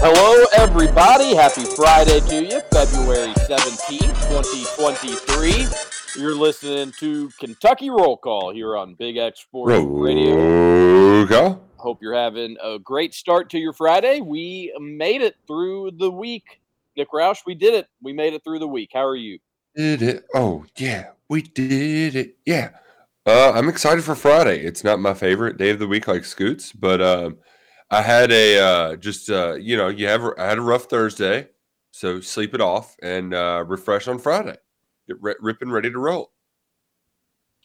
Hello, everybody. Happy Friday to you. February 17th, 2023. You're listening to Kentucky Roll Call here on Big X Sports Radio. Roll call. Hope you're having a great start to your Friday. We made it through the week. Nick Roush, we did it. We made it through the week. How are you? Did it? Oh yeah, we did it. Yeah. Uh, I'm excited for Friday. It's not my favorite day of the week, like Scoots, but um, I had a uh, just uh, you know you have I had a rough Thursday, so sleep it off and uh, refresh on Friday. Get ri ripping, ready to roll.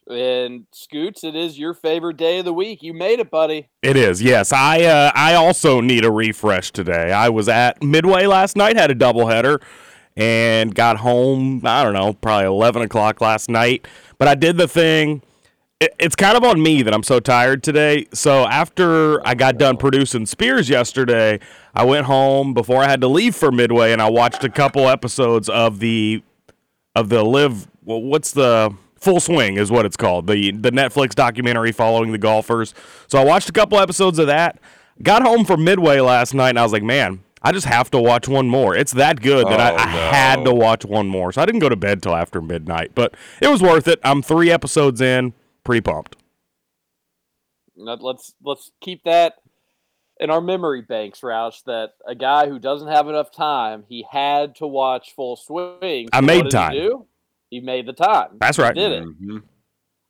And Scoots, it is your favorite day of the week. You made it, buddy. It is, yes. I uh, I also need a refresh today. I was at Midway last night, had a doubleheader, and got home. I don't know, probably eleven o'clock last night. But I did the thing. It, it's kind of on me that I'm so tired today. So after I got done producing Spears yesterday, I went home before I had to leave for Midway, and I watched a couple episodes of the of the live. Well, what's the Full Swing is what it's called. The the Netflix documentary following the golfers. So I watched a couple episodes of that. Got home from Midway last night and I was like, man, I just have to watch one more. It's that good that I, Oh, I had no. to watch one more. So I didn't go to bed till after midnight, but it was worth it. I'm three episodes in, pretty pumped. Let's let's keep that in our memory banks, Roush. That a guy who doesn't have enough time, he had to watch Full Swing. I So made what did time. He, do? he made the time. That's He right. did it. Mhm.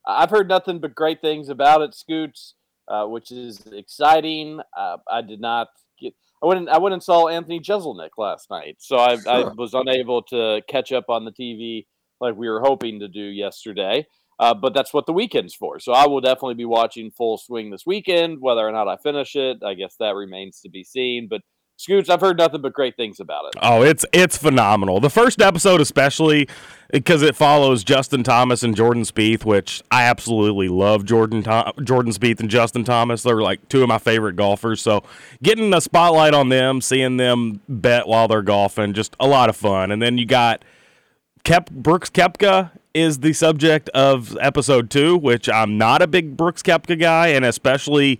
I've heard nothing but great things about it, Scoots, uh, which is exciting. Uh, I did not get. I went. And, I went and saw Anthony Jeselnik last night, so I, I was unable to catch up on the TV like we were hoping to do yesterday. Uh, but that's what the weekend's for. So I will definitely be watching Full Swing this weekend. Whether or not I finish it, I guess that remains to be seen. But Scoots, I've heard nothing but great things about it. Oh, it's it's phenomenal. The first episode, especially because it follows Justin Thomas and Jordan Spieth, which I absolutely love. Jordan Tho- Jordan Spieth and Justin Thomas, they're like two of my favorite golfers. So getting a spotlight on them, seeing them bet while they're golfing, just a lot of fun. And then you got Kep Brooks Koepka is the subject of episode two, which I'm not a big Brooks Koepka guy, and especially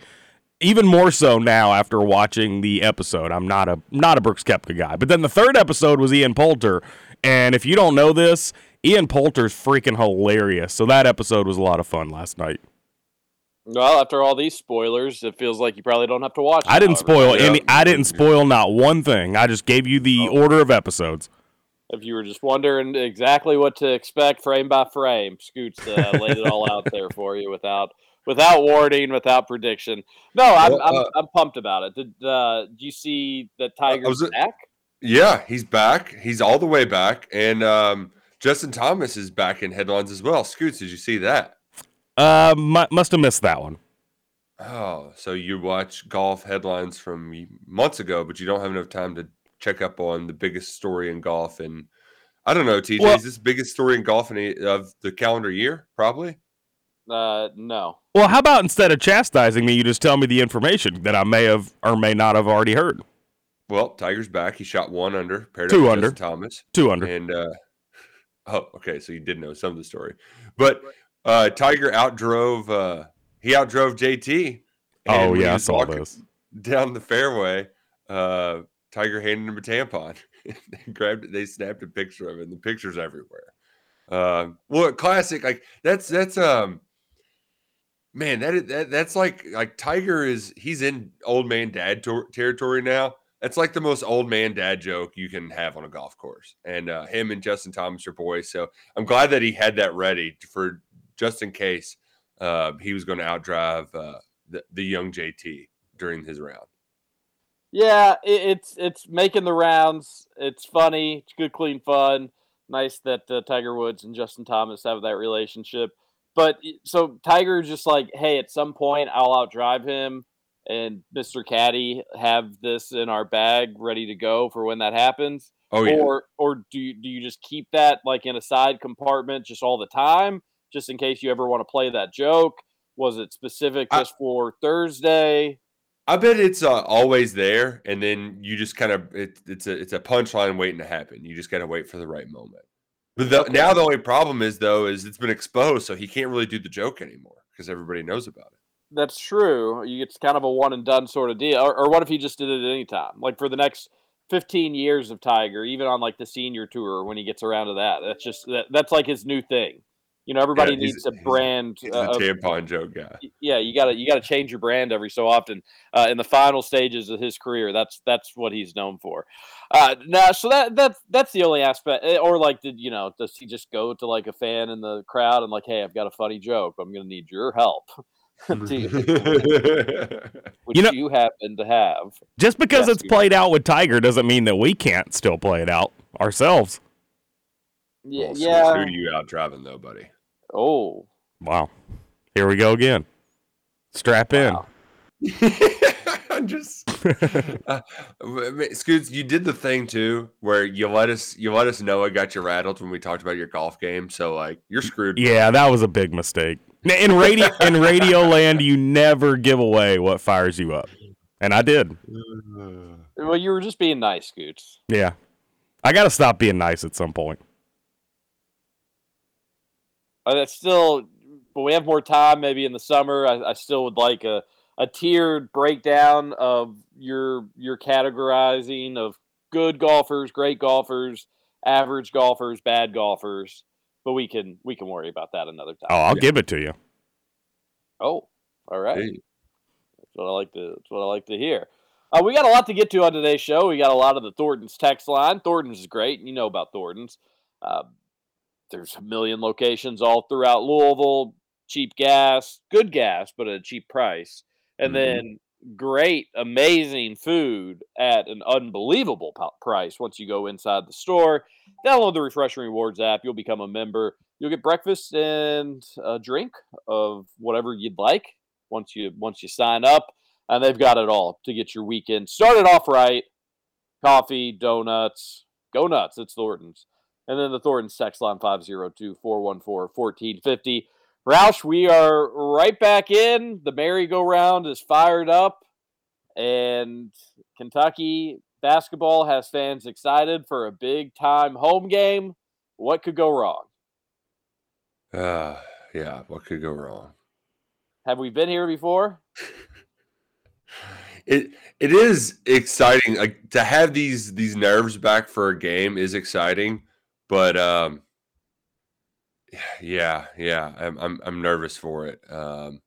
even more so now after watching the episode. I'm not a not a Brooks Koepka guy. But then the third episode was Ian Poulter, and if you don't know this, Ian Poulter's freaking hilarious. So that episode was a lot of fun last night. Well, after all these spoilers, it feels like you probably don't have to watch. I didn't however. spoil Yeah. any. I didn't spoil not one thing. I just gave you the oh. order of episodes. If you were just wondering exactly what to expect frame by frame, Scoots uh, laid it all out there for you without without warning, without prediction. No, I'm Well, I'm, uh, I'm pumped about it. Did uh, do you see that Tiger's was it- back? Yeah, he's back. He's all the way back, and um, Justin Thomas is back in headlines as well. Scoots, did you see that? Uh, mu- must have missed that one. Oh, so you watch golf headlines from months ago, but you don't have enough time to check up on the biggest story in golf. And I don't know, TJ, Well- is this biggest story in golf in a, of the calendar year? Probably. Uh, no. Well, how about instead of chastising me, you just tell me the information that I may have or may not have already heard. Well, Tiger's back. He shot one under, paired Two up with under. Justin Thomas, Two under. and uh, Oh, okay. So you did know some of the story, but uh, Tiger outdrove. Uh, he outdrove JT. and Oh yeah, I saw walking this. down the fairway. Uh, Tiger handed him a tampon. they grabbed. They snapped a picture of it. and The pictures everywhere. Um, well, classic. Like that's that's um, man. That, that that's like like Tiger is he's in old man dad tor- territory now. That's like the most old man dad joke you can have on a golf course. And uh, him and Justin Thomas are boys. So I'm glad that he had that ready for just in case uh, he was going to outdrive uh, the, the young JT during his round. Yeah, it, it's it's making the rounds. It's funny. It's good, clean fun. Nice that uh, Tiger Woods and Justin Thomas have that relationship. But so Tiger just like, hey, at some point I'll outdrive him, and Mr. Caddy have this in our bag ready to go for when that happens. Oh yeah. Or or do you, do you just keep that like in a side compartment just all the time, just in case you ever want to play that joke? Was it specific I- just for Thursday? I bet it's uh, always there, and then you just kind of it, it's a it's a punchline waiting to happen. You just got to wait for the right moment. But the, now the only problem is though is it's been exposed, so he can't really do the joke anymore because everybody knows about it. That's true. You it's kind of a one and done sort of deal. Or, or what if he just did it at any time? Like for the next 15 years of Tiger, even on like the senior tour when he gets around to that. That's just that, that's like his new thing. You know, everybody Yeah, needs a he's- brand. He's uh, a of- tampon joke guy. yeah, you got to you got to change your brand every so often. Uh, in the final stages of his career, that's that's what he's known for. Uh, now, so that that's that's the only aspect. eh, Or like, did you know? Does he just go to like a fan in the crowd and like, hey, I've got a funny joke. I'm going to need your help. which You know- you happen to have. Just because Yes, it's you- played out with Tiger doesn't mean that we can't still play it out ourselves. Yeah, Well, so yeah. Who do you out driving though, buddy? Oh, Wow. Here we go again. Strap in. Wow. I'm just uh, Scoots, you did the thing too where you let us you let us know I got you rattled when we talked about your golf game. So like you're screwed. Yeah, that was a big mistake. In radio in radio land, you never give away what fires you up. And I did. well, you were just being nice, Scoots. Yeah. I got to stop being nice at some point. That's still, but we have more time. Maybe in the summer, I, I still would like a, a tiered breakdown of your your categorizing of good golfers, great golfers, average golfers, bad golfers. But we can we can worry about that another time. Oh, I'll give it to you. Oh, all right. Hey. That's what I like to. That's what I like to hear. Uh, we got a lot to get to on today's show. We got a lot of the Thornton's text line. Thornton's is great. You know about Thornton's. Uh, there's a million locations all throughout Louisville. Cheap gas, good gas, but at a cheap price, and Mhm. then great, amazing food at an unbelievable price. Once you go inside the store, download the Refreshing Rewards app. You'll become a member. You'll get breakfast and a drink of whatever you'd like once you once you sign up, and they've got it all to get your weekend started off right. Coffee, donuts, go nuts. It's Thornton's. And then the Thornton's text line 502 414 1450. Roush, we are right back in. The merry-go-round is fired up, and Kentucky basketball has fans excited for a big time home game. What could go wrong? Uh, yeah, what could go wrong? Have we been here before? It it is exciting. Like to have these these nerves back for a game is exciting, but um, yeah, yeah, I'm I'm I'm nervous for it. Um,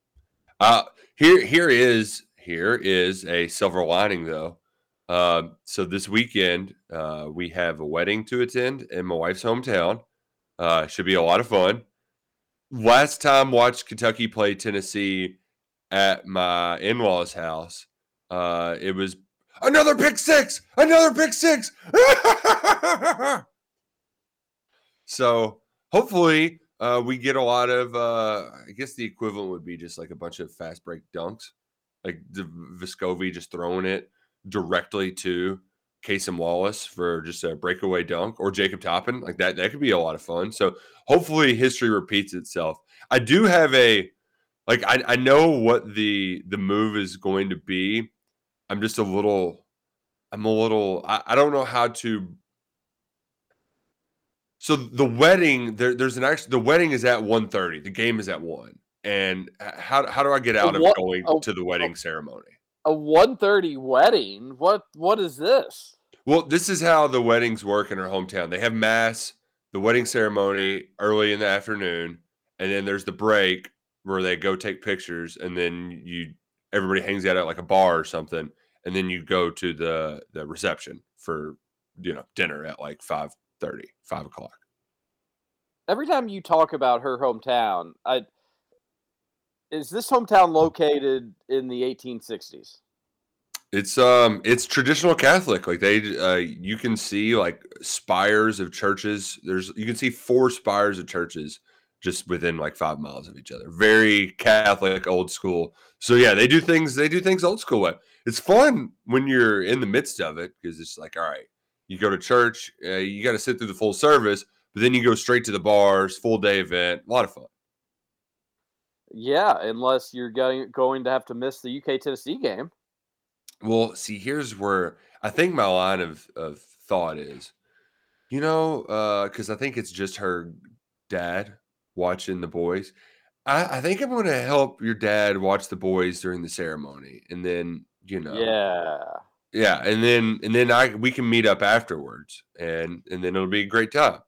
uh, here here is here is a silver lining though. Um, so this weekend uh, we have a wedding to attend in my wife's hometown. Uh, should be a lot of fun. Last time watched Kentucky play Tennessee at my in-laws house. Uh, it was another pick six, another pick six. so hopefully, uh, we get a lot of. Uh, I guess the equivalent would be just like a bunch of fast break dunks, like the Viscovi just throwing it directly to Cason Wallace for just a breakaway dunk, or Jacob Toppin, like that. That could be a lot of fun. So hopefully, history repeats itself. I do have a like I, I know what the the move is going to be i'm just a little i'm a little i, I don't know how to So the wedding, there, there's an actual the wedding is at 1.30. The game is at one. And how how do I get out of going oh, to the wedding ceremony? A 1:30 wedding. What what is this? Well, this is how the weddings work in our hometown. They have mass, the wedding ceremony early in the afternoon, and then there's the break where they go take pictures, and then you everybody hangs out at like a bar or something, and then you go to the the reception for you know dinner at like 5.30, 5 o'clock. Every time you talk about her hometown, I is this hometown located in the 1860s? It's um it's traditional Catholic. Like they uh you can see like spires of churches. There's you can see four spires of churches just within like five miles of each other. Very Catholic, old school. So yeah, they do things they do things old school way. It's fun when you're in the midst of it because it's like, all right, you go to church, uh, you got to sit through the full service, but then you go straight to the bars, full day event, a lot of fun. Yeah, unless you're going going to have to miss the UK Tennessee game. Well, see, here's where I think my line of, of thought is, you know, because I think it's just her dad watching the boys. I, I think I'm going to help your dad watch the boys during the ceremony, and then you know, Yeah. Yeah, and then and then I we can meet up afterwards, and and then it'll be a great time.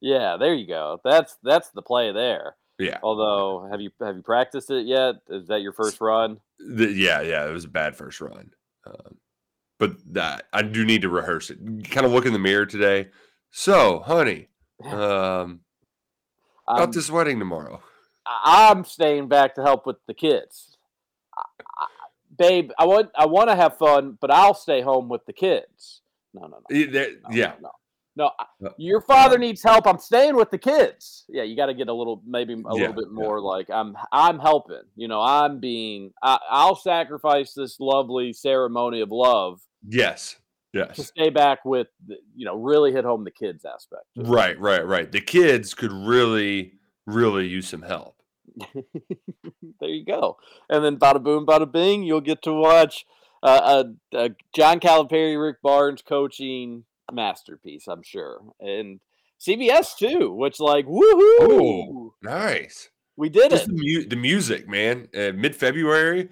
Yeah, there you go. That's that's the play there. Yeah, Although, have you have you practiced it yet? Is that your first run? The- yeah, yeah. It was a bad first run, um, but that I do need to rehearse it. Kind of look in the mirror today. So, honey, um, about this wedding tomorrow. I'm staying back to help with the kids. I, babe, I want I want to have fun, but I'll stay home with the kids. No, no, no. No, yeah, no. No, I- Uh, your father needs help. I'm staying with the kids. Yeah, you got to get a little, maybe a Yeah, little bit yeah. more like I'm. I'm helping. You know, I'm being. I, I'll sacrifice this lovely ceremony of love yes, to yes. stay back with. The, you know, really hit home the kids aspect. Right, right, right. The kids could really, really use some help. there you go. And then bada boom, bada bing, you'll get to watch uh, a, a John Calipari, Rick Barnes coaching masterpiece, I'm sure, and CBS too. Which like, woohoo, Oh, nice. We did Just it. the, mu- the music, man. Uh, Mid February.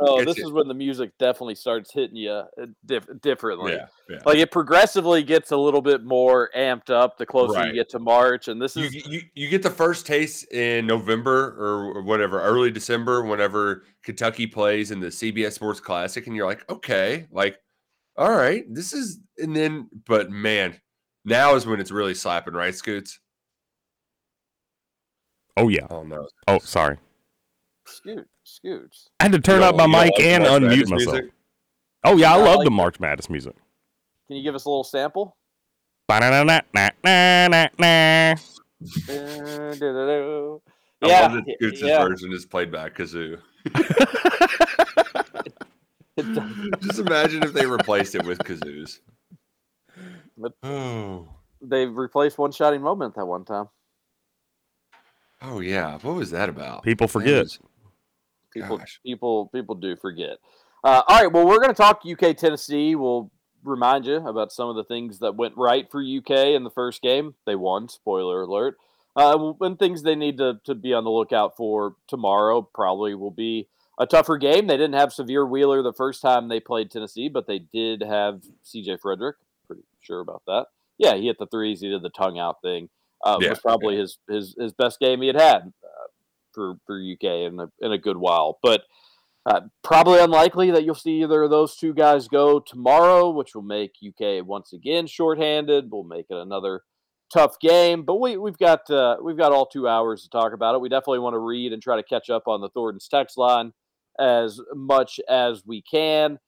Oh, this is when the music definitely starts hitting you uh, diff- differently. yeah, yeah. Like it progressively gets a little bit more amped up the closer Right. you get to March, and this You, is you you get the first taste in November or whatever, early December, whenever Kentucky plays in the CBS Sports Classic, and you're like, okay, like, all right, this is, and then, but man, now is when it's really slapping, right, Scoots? Oh yeah. Oh no, Oh, sorry. scoot, scoots. I had to turn You up my don't- you don't mic like and March unmute Madness myself. music? Oh yeah, I I love like the it. March Madness music. Can you give us a little sample? I yeah, love that Scoots' yeah. version is played by kazoo. Just imagine if they replaced it with kazoos. But- oh, They've replaced one shotting moment that one time. Oh yeah. What was that about? People forget. was- People, Gosh. people, people do forget. Uh, all right, well, we're going to talk UK Tennessee. We'll remind you about some of the things that went right for UK in the first game. They won. Spoiler alert. Uh, and things they need to, to be on the lookout for tomorrow probably will be a tougher game. They didn't have Sahvir Wheeler the first time they played Tennessee, but they did have CJ Fredrick. Pretty sure about that. Yeah, he hit the threes. He did the tongue out thing. Uh, Yeah, was probably his, his his best game he had had uh, for for UK in a in a good while. But uh, probably unlikely that you'll see either of those two guys go tomorrow, which will make UK once again shorthanded. Will make it another tough game. But we we've got uh, we've got all two hours to talk about it. We definitely want to read and try to catch up on the Thornton's text line as much as we can.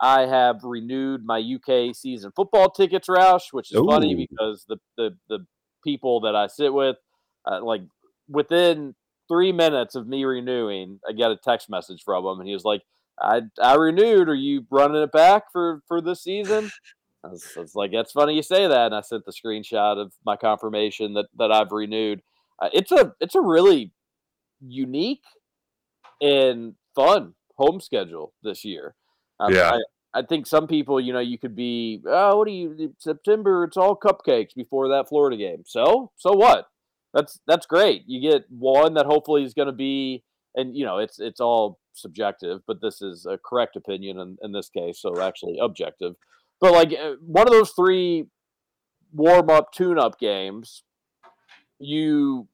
I have renewed my UK season football tickets, Roush, which is funny because the the the people that I sit with, uh, like within three minutes of me renewing, I got a text message from him, and he was like, "I I renewed. Are you running it back for for this season?" I was, I was like, "That's funny you say that." And I sent the screenshot of my confirmation that that I've renewed. Uh, it's a it's a really unique and fun home schedule this year. Um, Yeah. I think some people, you know, you could be, oh, what do you September? It's all cupcakes before that Florida game. So, so what? That's that's great. You get one that hopefully is going to be, and you know, it's it's all subjective, but this is a correct opinion in, in this case, so actually objective. But like uh, one of those three warm up tune up games, you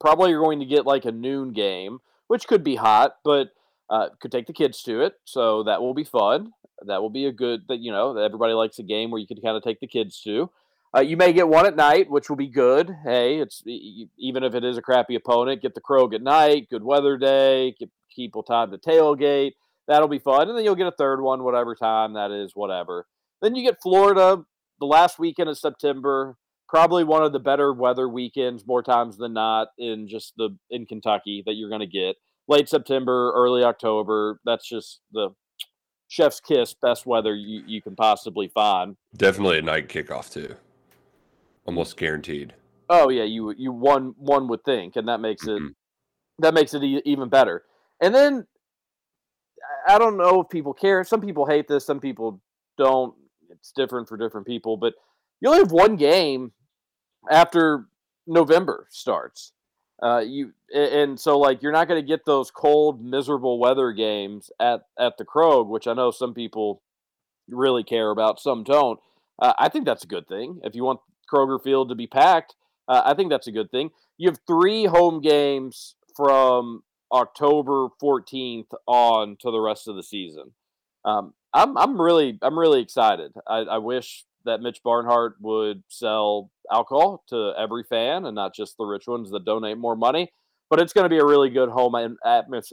probably are going to get like a noon game, which could be hot, but uh, could take the kids to it, so that will be fun. That will be a good that you know everybody likes a game where you can kind of take the kids to. Uh, you may get one at night, which will be good. Hey, it's even if it is a crappy opponent, get the Krog at night. Good weather day. Get people time to tailgate. That'll be fun, and then you'll get a third one, whatever time that is, whatever. Then you get Florida the last weekend of September. Probably one of the better weather weekends, more times than not, in just the in Kentucky that you're going to get late September, early October. That's just the chef's kiss, best weather you, you can possibly find. Definitely a night kickoff too, almost guaranteed. Oh yeah, you you one one would think, and that makes it mm-hmm. that makes it e- even better. And then I don't know if people care. Some people hate this, some people don't. It's different for different people, but you only have one game after November starts. Uh, you and so like you're not going to get those cold, miserable weather games at at the Krog, which I know some people really care about, some don't. Uh, I think that's a good thing. If you want Kroger Field to be packed, uh, I think that's a good thing. You have three home games from October 14th on to the rest of the season. Um, I'm I'm really I'm really excited. I, I wish that Mitch Barnhart would sell alcohol to every fan and not just the rich ones that donate more money. But it's going to be a really good home and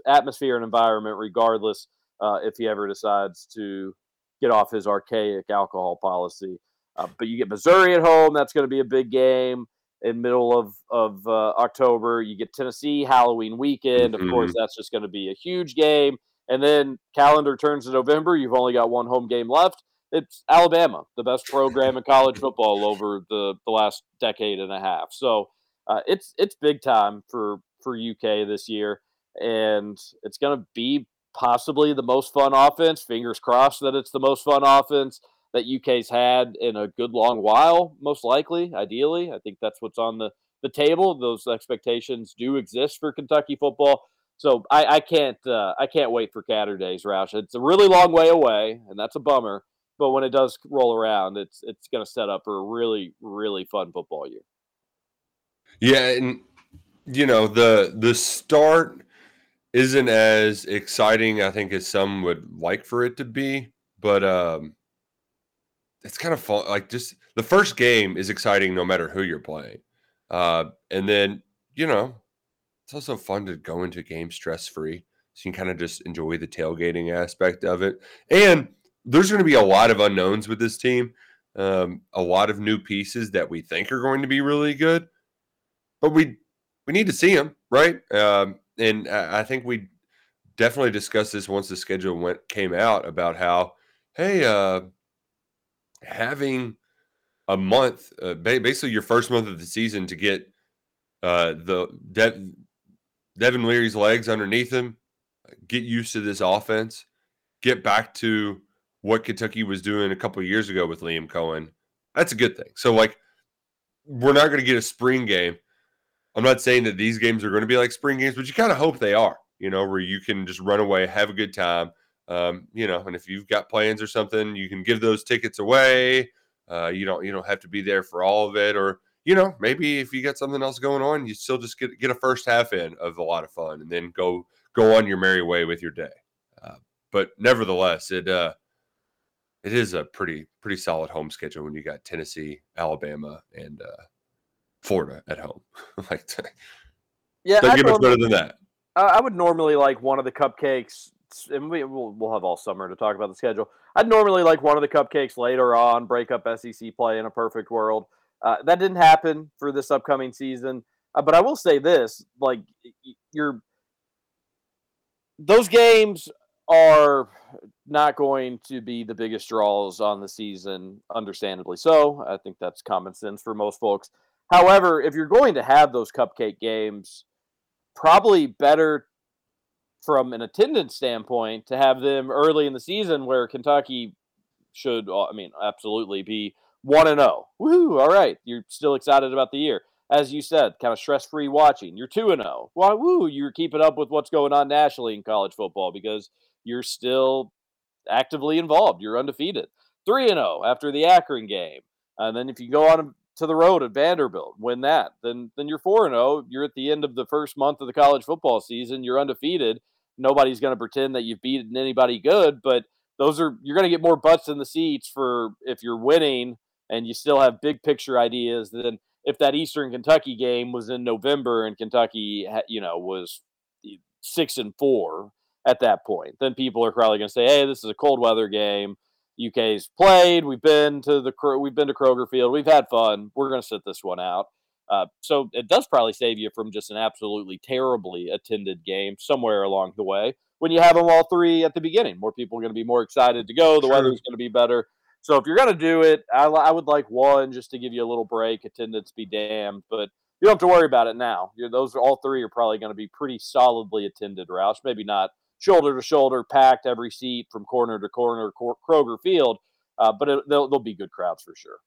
atmosphere and environment, regardless uh, if he ever decides to get off his archaic alcohol policy. Uh, but you get Missouri at home. That's going to be a big game in middle of of uh, October. You get Tennessee Halloween weekend. Of mm-hmm. course, that's just going to be a huge game. And then calendar turns to November. You've only got one home game left it's Alabama, the best program in college football over the, the last decade and a half. So uh, it's it's big time for for UK this year, and it's going to be possibly the most fun offense. Fingers crossed that it's the most fun offense that UK's had in a good long while. Most likely, ideally, I think that's what's on the the table. Those expectations do exist for Kentucky football. So I, I can't uh, I can't wait for Caturdays, Roush. It's a really long way away, and that's a bummer but when it does roll around, it's it's going to set up for a really really fun football year. Yeah, and you know the the start isn't as exciting, I think, as some would like for it to be, but um, it's kind of fun. Like just the first game is exciting, no matter who you're playing, uh, and then you know it's also fun to go into game stress free, so you can kind of just enjoy the tailgating aspect of it, and there's going to be a lot of unknowns with this team. Um, a lot of new pieces that we think are going to be really good, but we we need to see them, right? Um, and I think we definitely discussed this once the schedule went came out about how, hey, uh, having a month, uh, basically your first month of the season to get uh, the De- Devin Leary's legs underneath him, get used to this offense, get back to what Kentucky was doing a couple years ago with Liam Coen, that's a good thing. So, like, we're not going to get a spring game. I'm not saying that these games are going to be like spring games, but you kind of hope they are, you know, where you can just run away, have a good time. Um, you know, and if you've got plans or something, you can give those tickets away. Uh, you don't you don't have to be there for all of it, or you know, maybe if you got something else going on, you still just get get a first half in of a lot of fun, and then go go on your merry way with your day. Uh, but nevertheless, it uh, it is a pretty pretty solid home schedule when you got Tennessee, Alabama, and uh, Florida at home. like, yeah, doesn't get much better than that. I would normally like one of the cupcakes, and we, will we'll have all summer to talk about the schedule. I'd normally like one of the cupcakes later on, break up SEC play in a perfect world. Uh, that didn't happen for this upcoming season, uh, but I will say this: like, you're those games are not going to be the biggest draws on the season, understandably so. I think that's common sense for most folks. However, if you're going to have those cupcake games, probably better from an attendance standpoint, to have them early in the season where Kentucky should, uh, I mean, absolutely be one and zero. Woohoo! All right, you're still excited about the year, as you said, kind of stress free watching. You're two and zero. Why? Woo! You're keeping up with what's going on nationally in college football because you're still actively involved. You're undefeated, three and zero after the Akron game, and then if you go on to the road at Vanderbilt, win that, then then you're four and zero. You're at the end of the first month of the college football season. You're undefeated. Nobody's going to pretend that you've beaten anybody good, but those are you're going to get more butts in the seats for if you're winning and you still have big picture ideas than if that Eastern Kentucky game was in November and Kentucky, you know, was eh, six and four at that point. Then people are probably going to say, "Hey, this is a cold weather game. UK's played. We've been to the we've been to Kroger Field. We've had fun. We're going to sit this one out." Uh, so it does probably save you from just an absolutely terribly attended game somewhere along the way when you have them all three at the beginning. More people are going to be more excited to go. The sure. weather's going to be better. So if you're going to do it, I, I, would like one just to give you a little break. Attendance be damned, but you don't have to worry about it now. You're, those are all three are probably going to be pretty solidly attended. Roush, maybe not shoulder to shoulder, packed every seat from corner to corner, Kroger Field, uh, but it, they'll, they'll be good crowds for sure.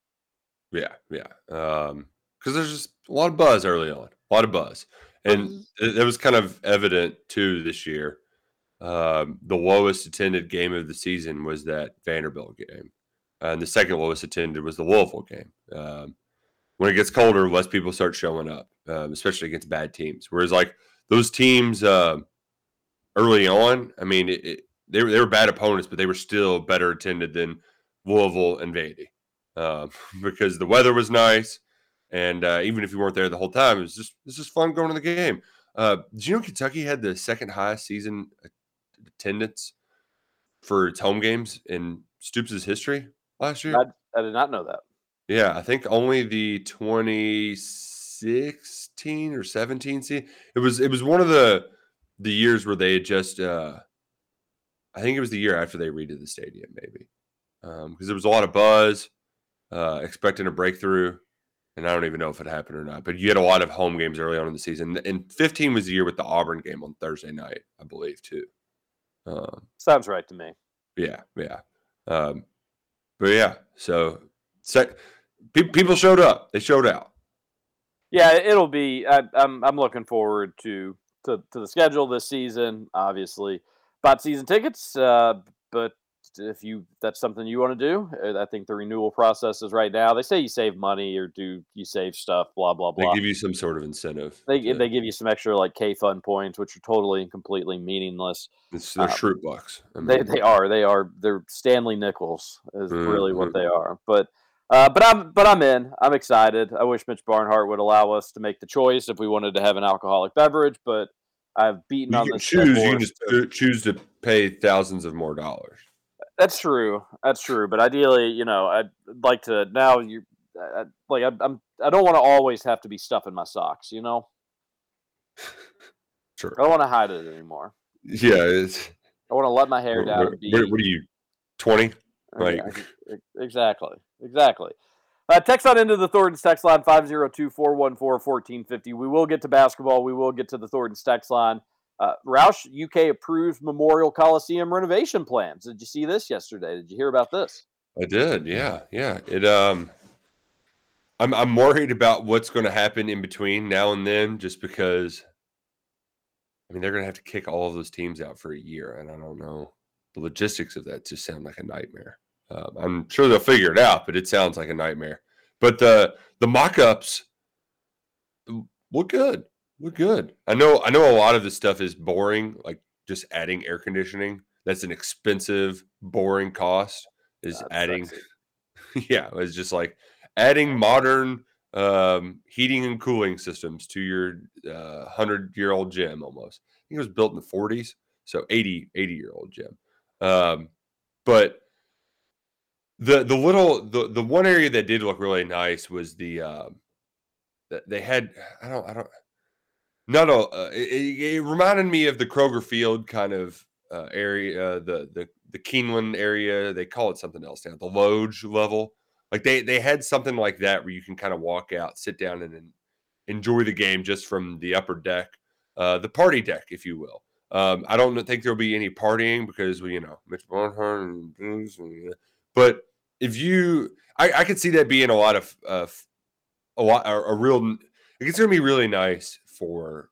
Yeah, yeah. Um, because there's just a lot of buzz early on, a lot of buzz, and mm-hmm. it, it was kind of evident too this year. Um, the lowest attended game of the season was that Vanderbilt game and the second lowest attended was the Louisville game. Um, when it gets colder, less people start showing up, um, especially against bad teams. Whereas like those teams uh, early on, I mean, it, it, they were they were bad opponents, but they were still better attended than Louisville and Vandy uh, because the weather was nice, and uh, even if you weren't there the whole time, it was just it was just fun going to the game. Uh, did you know Kentucky had the second highest season attendance for its home games in Stoops' history? last year? I, I did not know that. Yeah, I think only the 2016 or 17 season. It was it was one of the the years where they had just uh I think it was the year after they redid the stadium, maybe. Um, because there was a lot of buzz, uh, expecting a breakthrough. And I don't even know if it happened or not. But you had a lot of home games early on in the season. And 15 was the year with the Auburn game on Thursday night, I believe, too. Um, Sounds right to me. Yeah, yeah. Um, but yeah, so sec- pe- people showed up. They showed out. Yeah, it'll be. I, I'm I'm looking forward to to, to the schedule this season. Obviously, bought season tickets, uh, but if you that's something you want to do, uh, I think the renewal process is right now. They say you save money or do you save stuff, blah blah blah. They give you some sort of incentive. They to, they give you some extra like K fund points, which are totally and completely meaningless. It's their um, bucks. I mean, they they are they are they're Stanley Nickels is mm-hmm. really what they are. But uh, but I'm but I'm in. I'm excited. I wish Mitch Barnhart would allow us to make the choice if we wanted to have an alcoholic beverage, but I've beaten you on this. Choose you just choose to pay thousands of more dollars. That's true. That's true. But ideally, you know, I'd like to now. You I, like I, I'm. I don't want to always have to be stuffing my socks. You know. Sure. I don't want to hide it anymore. Yeah, it's. I want to let my hair down. What, what, what are you, twenty? Like exactly, exactly. Uh, text on into the Thornton's text line 502 414 1450. We will get to basketball. We will get to the Thornton's text line. Uh, Roush, UK approved Memorial Coliseum renovation plans. Did you see this yesterday? Did you hear about this? I did. Yeah, yeah. It um, I'm I'm worried about what's going to happen in between now and then, just because. I mean, they're going to have to kick all of those teams out for a year, and I don't know the logistics of that. Just sound like a nightmare. Um, I'm sure they'll figure it out, but it sounds like a nightmare. But the the mock-ups look good. We're good. I know. I know a lot of this stuff is boring, like just adding air conditioning. That's an expensive, boring cost. Is adding, yeah, it's just like adding modern um, heating and cooling systems to your uh, hundred year old gym. Almost, I think it was built in the 40s, so 80 80 year old gym. Um, but the the little the the one area that did look really nice was the um, they had I don't I don't no no Uh, it, it, reminded me of the Kroger Field kind of uh, area, uh, the the the Keeneland area. They call it something else now. The Loge level, like they they had something like that where you can kind of walk out, sit down, and, and enjoy the game just from the upper deck, uh, the party deck, if you will. Um, I don't think there'll be any partying because we, you know, Mitch Barnhart and and, but if you, I, I could see that being a lot of, uh, a lot, a, a real. It's going to be really nice for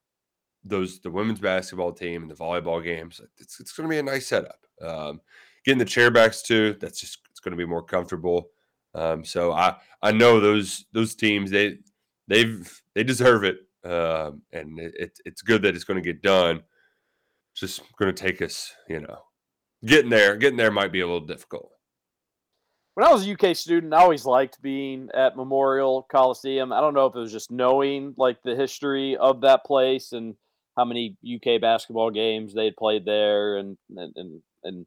those the women's basketball team and the volleyball games. It's, it's going to be a nice setup. Um, getting the chairbacks too. That's just it's going to be more comfortable. Um, so I I know those those teams they they've they deserve it, um, and it, it's good that it's going to get done. Just going to take us, you know, getting there. Getting there might be a little difficult. When I was a UK student, I always liked being at Memorial Coliseum. I don't know if it was just knowing like the history of that place and how many UK basketball games they'd played there and and and, and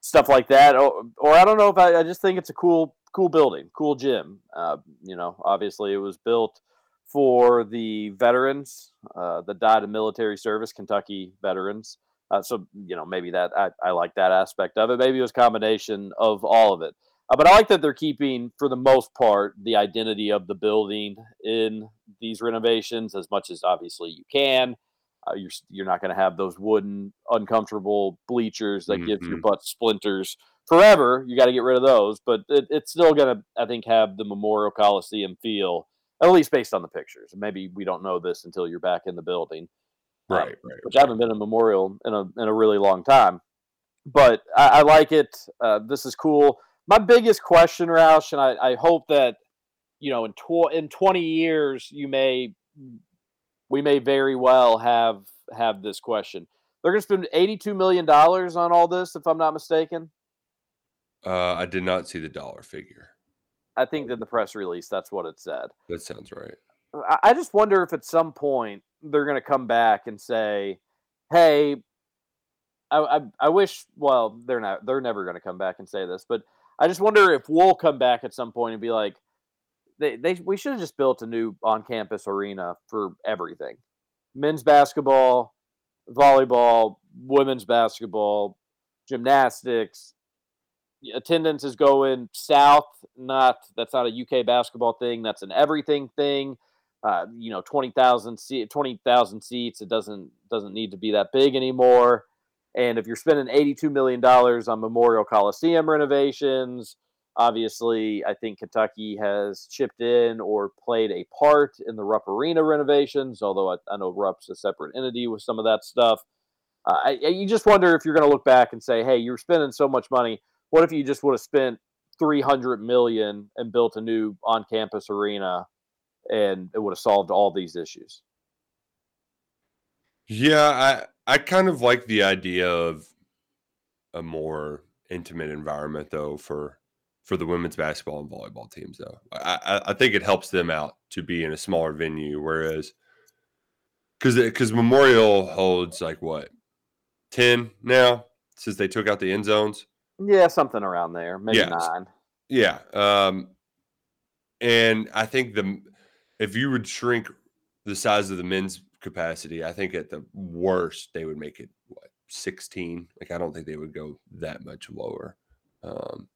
stuff like that, or, or I don't know if I, I, just think it's a cool cool building, cool gym. Uh, you know, obviously it was built for the veterans uh, that died in military service, Kentucky veterans. Uh, so you know maybe that I, I like that aspect of it. Maybe it was combination of all of it. Uh, but I like that they're keeping, for the most part, the identity of the building in these renovations as much as obviously you can. Uh, you're you're not going to have those wooden, uncomfortable bleachers that mm-hmm. give your butt splinters forever. You got to get rid of those, but it, it's still going to, I think, have the Memorial Coliseum feel, at least based on the pictures. Maybe we don't know this until you're back in the building, um, right? Um, right. Which I haven't been in Memorial in a in a really long time, but I, I like it. Uh, this is cool. My biggest question, Roush, and I, I hope that you know in tw- in 20 years you may we may very well have have this question. They're going to spend 82 million dollars on all this, if I'm not mistaken. Uh, I did not see the dollar figure. I think in the press release, that's what it said. That sounds right. I just wonder if at some point they're going to come back and say, "Hey, I, I, I wish." Well, they're not. They're never going to come back and say this, but I just wonder if we'll come back at some point and be like, they, they we should have just built a new on campus arena for everything. Men's basketball volleyball women's basketball gymnastics. Attendance is going south not that's not a uk basketball thing that's an everything thing. Uh, you know 20,000 seat 20,000 seats it doesn't doesn't need to be that big anymore and if you're spending 82 million dollars on memorial coliseum renovations Obviously, I think Kentucky has chipped in or played a part in the Rupp Arena renovations, although I, I know Rupp's a separate entity with some of that stuff. Uh, I, you just wonder if you're going to look back and say, hey, you're spending so much money. What if you just would have spent 300 million and built a new on campus arena and it would have solved all these issues? Yeah, I, I kind of like the idea of a more intimate environment, though, for for the women's basketball and volleyball teams, though. I, I think it helps them out to be in a smaller venue, whereas because because Memorial holds like what ten now since they took out the end zones. Yeah, something around there, maybe yeah. nine. Yeah, um, and I think the if you would shrink the size of the men's capacity, I think at the worst they would make it what sixteen. Like I don't think they would go that much lower. Um,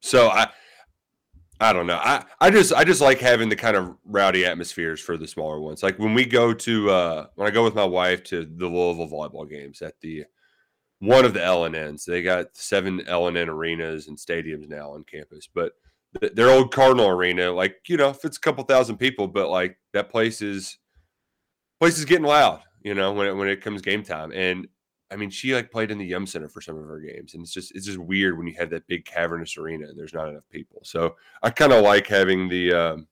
so I I don't know. I, I just I just like having the kind of rowdy atmospheres for the smaller ones. Like when we go to uh when I go with my wife to the Louisville volleyball games at the one of the LNNs. They got seven LNN arenas and stadiums now on campus, but their old Cardinal Arena, like you know, if it's a couple thousand people, but like that place is place is getting loud. You know, when it, when it comes game time, and I mean, she like played in the Yum Center for some of her games, and it's just it's just weird when you have that big cavernous arena and there's not enough people. So I kind of like having the um,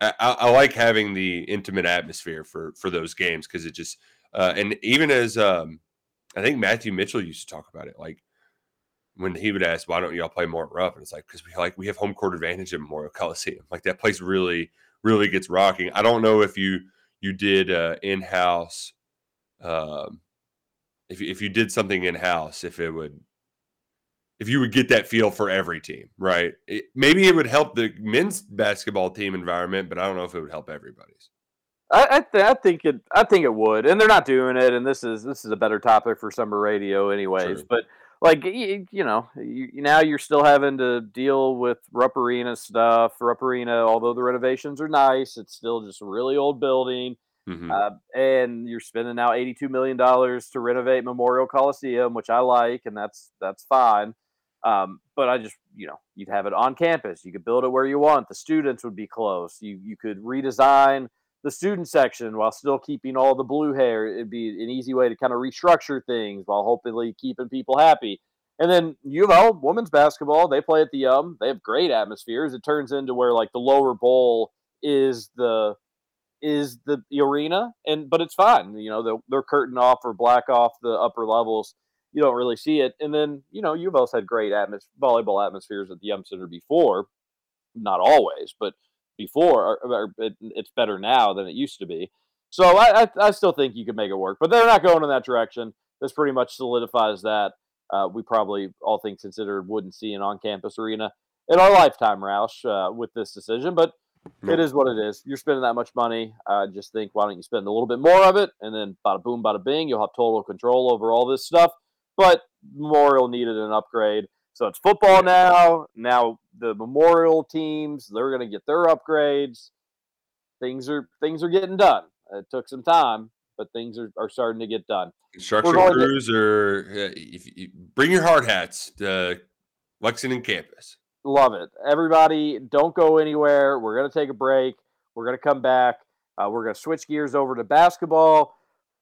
I, I, like having the intimate atmosphere for for those games because it just uh, and even as um, I think Matthew Mitchell used to talk about it, like when he would ask, "Why don't y'all play more rough?" and it's like because we like we have home court advantage at Memorial Coliseum. Like that place really really gets rocking. I don't know if you you did uh, in house. Um, if if you did something in house, if it would if you would get that feel for every team, right? It, maybe it would help the men's basketball team environment, but I don't know if it would help everybody's. I I, th- I think it I think it would, and they're not doing it. And this is this is a better topic for summer radio, anyways. True. But like you, you know, you, now you're still having to deal with Rupp Arena stuff. Rupp Arena, although the renovations are nice, it's still just a really old building Mhm. Uh, and you're spending now $82 million to renovate Memorial Coliseum, which I like, and that's that's fine. Um, but I just, you know, you'd have it on campus. You could build it where you want. The students would be close. You you could redesign the student section while still keeping all the blue hair. It'd be an easy way to kind of restructure things while hopefully keeping people happy. And then U of L women's basketball, they play at the um, they have great atmospheres. It turns into where like the lower bowl is the is the, arena, and but it's fine. You know, they're, they're curtain off or black off the upper levels. You don't really see it. And then you know, U of L's had great atmos- volleyball atmospheres at the Yum Center before, not always, but before. Or, or it, it's better now than it used to be. So I, I, I still think you could make it work, but they're not going in that direction. This pretty much solidifies that. Uh, we probably, all things considered, wouldn't see an on-campus arena in our lifetime, Roush, uh, with this decision. But it is what it is. You're spending that much money. I just think why don't you spend a little bit more of it, and then bada boom, bada bing, you'll have total control over all this stuff. But Memorial needed an upgrade, so it's football now. Now the Memorial teams they're going to get their upgrades. Things are things are getting done. It took some time, but things are, are starting to get done. Construction to- crews or uh, if you, bring your hard hats to Lexington campus. Love it. Everybody, don't go anywhere. We're going to take a break. We're going to come back. Uh, we're going to switch gears over to basketball,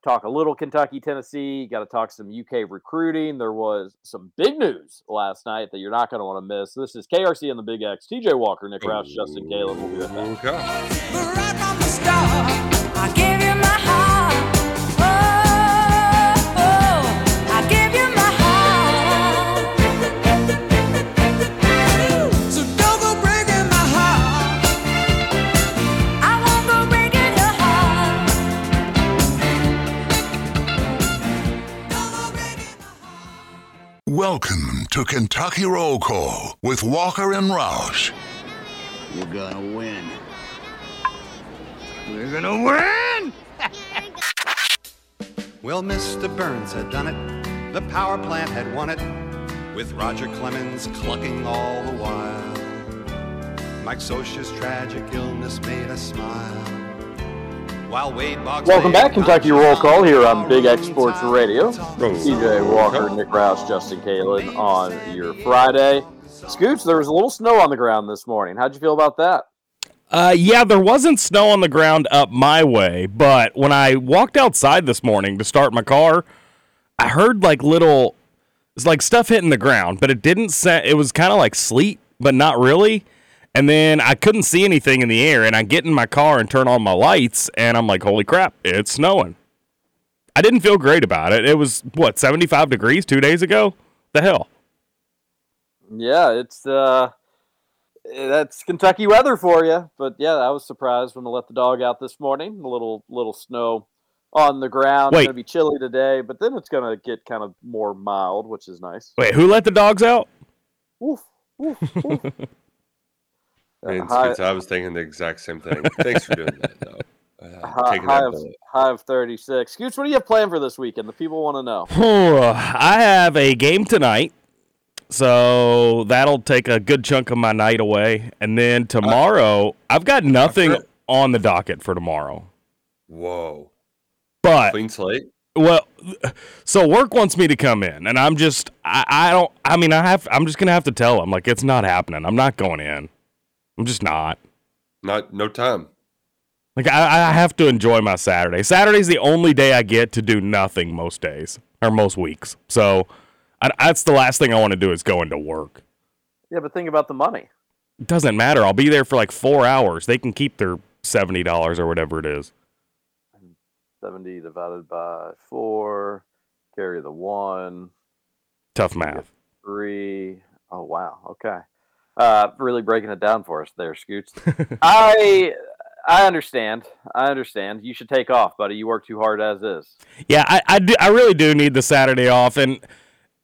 talk a little Kentucky, Tennessee. Got to talk some UK recruiting. There was some big news last night that you're not going to want to miss. This is KRC and the Big X. TJ Walker, Nick Roush, Justin Kalen. We'll be right back. Welcome to Kentucky Roll Call with Walker and Roush. We're gonna win. We're gonna win! Well, Mr. Burns had done it. The power plant had won it. With Roger Clemens clucking all the while. Mike Scioscia's tragic illness made us smile. While Wade Boggs Welcome back, Kentucky Roll Call here on Big Exports Sports Town. Radio. TJ Walker, Nick Roush, Justin Kalen on your Friday. Scoots, there was a little snow on the ground this morning. How'd you feel about that? Uh, yeah, there wasn't snow on the ground up my way, but when I walked outside this morning to start my car, I heard like little, it's like stuff hitting the ground, but it didn't set. It was kind of like sleet, but not really. And then I couldn't see anything in the air, and I get in my car and turn on my lights, and I'm like, holy crap, it's snowing. I didn't feel great about it. It was what 75 degrees two days ago. The hell. Yeah, it's uh that's Kentucky weather for you. But yeah, I was surprised when I let the dog out this morning. A little little snow on the ground. Wait. It's gonna be chilly today, but then it's gonna get kind of more mild, which is nice. Wait, who let the dogs out? Woof, woof, woof. And hi- Scoots, I was thinking the exact same thing. Thanks for doing that, though. Uh, High, high that of, high of 36. Scoots, what do you have planned for this weekend? The people want to know. I have a game tonight, so that'll take a good chunk of my night away. And then tomorrow, I've got nothing on the docket for tomorrow. Whoa. But Clean slate? well, so work wants me to come in, and I'm just I, I don't I mean I have I'm just gonna have to tell them like it's not happening. I'm not going in. I'm just not. Not no time. Like I, I have to enjoy my Saturday. Saturday's the only day I get to do nothing most days or most weeks. So I, that's the last thing I want to do is go into work. Yeah, but think about the money. It doesn't matter. I'll be there for like four hours. They can keep their seventy dollars or whatever it is. 70 divided by 4, carry the 1, Tough math. 3. Oh, wow. Okay. Uh, really breaking it down for us there, Scoots. I I understand. I understand. You should take off, buddy. You work too hard as is. Yeah, I, I, do, I really do need the Saturday off, and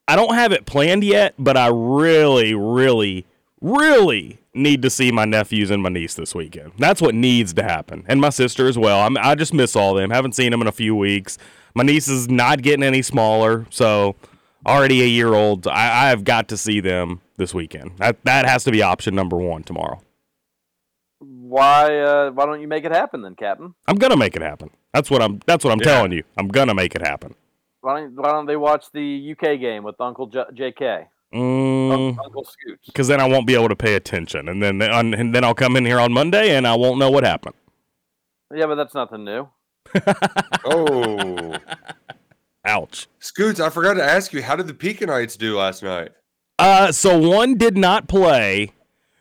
I don't have it planned yet, but I really, really, really need to see my nephews and my niece this weekend. That's what needs to happen, and my sister as well. I'm, I just miss all them. Haven't seen them in a few weeks. My niece is not getting any smaller, so already a year old. I, I have got to see them this weekend. That that has to be option number one tomorrow. Why uh, why don't you make it happen then, Captain? I'm gonna make it happen. That's what I'm. That's what I'm Yeah. telling you. I'm gonna make it happen. Why don't why don't they watch the UK game with Uncle J- JK? Mm, Uncle Scoots. because then I won't be able to pay attention, and then and then I'll come in here on Monday and I won't know what happened. Yeah, but that's nothing new. Oh, Ouch. Scoots, I forgot to ask you, how did the Pekinites do last night? Uh, so one did not play.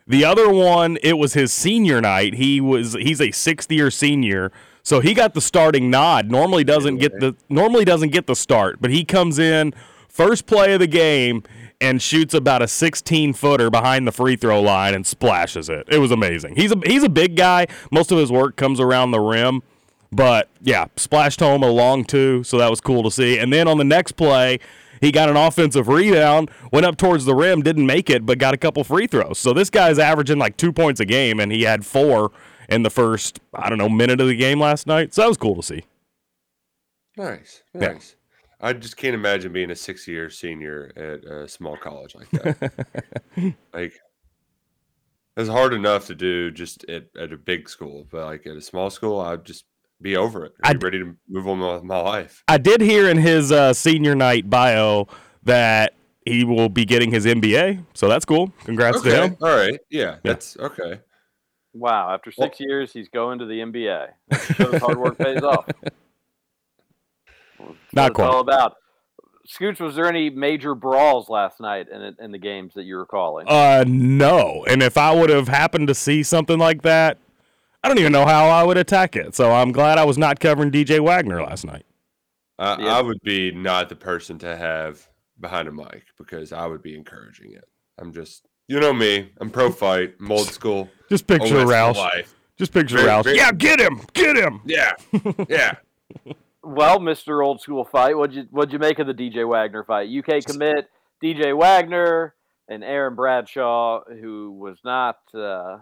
The other one, it was his senior night. He was he's a sixth year senior, so he got the starting nod. Normally doesn't get the normally doesn't get the start, but he comes in first play of the game and shoots about a 16 footer behind the free throw line and splashes it. It was amazing. He's a he's a big guy. Most of his work comes around the rim. But yeah, splashed home a long two, so that was cool to see. And then on the next play, he got an offensive rebound, went up towards the rim, didn't make it, but got a couple free throws. So this guy's averaging like two points a game, and he had four in the first, I don't know, minute of the game last night. So that was cool to see. Nice, Yeah. nice. I just can't imagine being a six-year senior at a small college like that. like, it's hard enough to do just at, at a big school, but like at a small school, I'd just be over it. I'm ready to move on with my life. I did hear in his uh, senior night bio that he will be getting his MBA, so that's cool. Congrats to him. all right, yeah, that's okay. Wow, after six years, he's going to the NBA. That shows hard work pays off. That's Not quite. all about. Scooch, was there any major brawls last night in in the games that you were calling? Uh, no. And if I would have happened to see something like that, I don't even know how I would attack it. So I'm glad I was not covering DJ Wagner last night. I, Yeah. I would be not the person to have behind a mic because I would be encouraging it. I'm just, you know me. I'm pro fight, I'm old school. Just picture Always for Roush. life. Just picture Very- Roush. very- Yeah, get him, get him. Yeah, yeah. Well, Mister Old School Fight, what'd you what'd you make of the DJ Wagner fight? UK commit DJ Wagner and Aaron Bradshaw, who was not uh,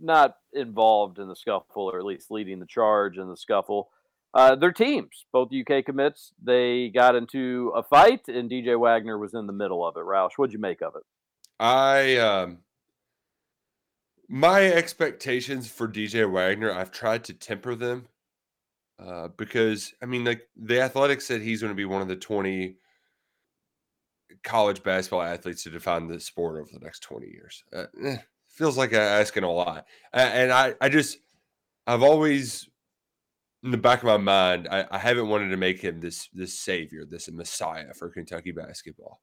not involved in the scuffle, or at least leading the charge in the scuffle. Uh, their teams, both UK commits, they got into a fight, and DJ Wagner was in the middle of it. Roush, what'd you make of it? I um my expectations for DJ Wagner, I've tried to temper them. Uh, because I mean, like the Athletics said he's going to be one of the 20 college basketball athletes to define the sport over the next 20 years. Uh, eh, feels like I'm asking a lot. And I, I just, I've always, in the back of my mind, I, I haven't wanted to make him this, this savior, this messiah for Kentucky basketball.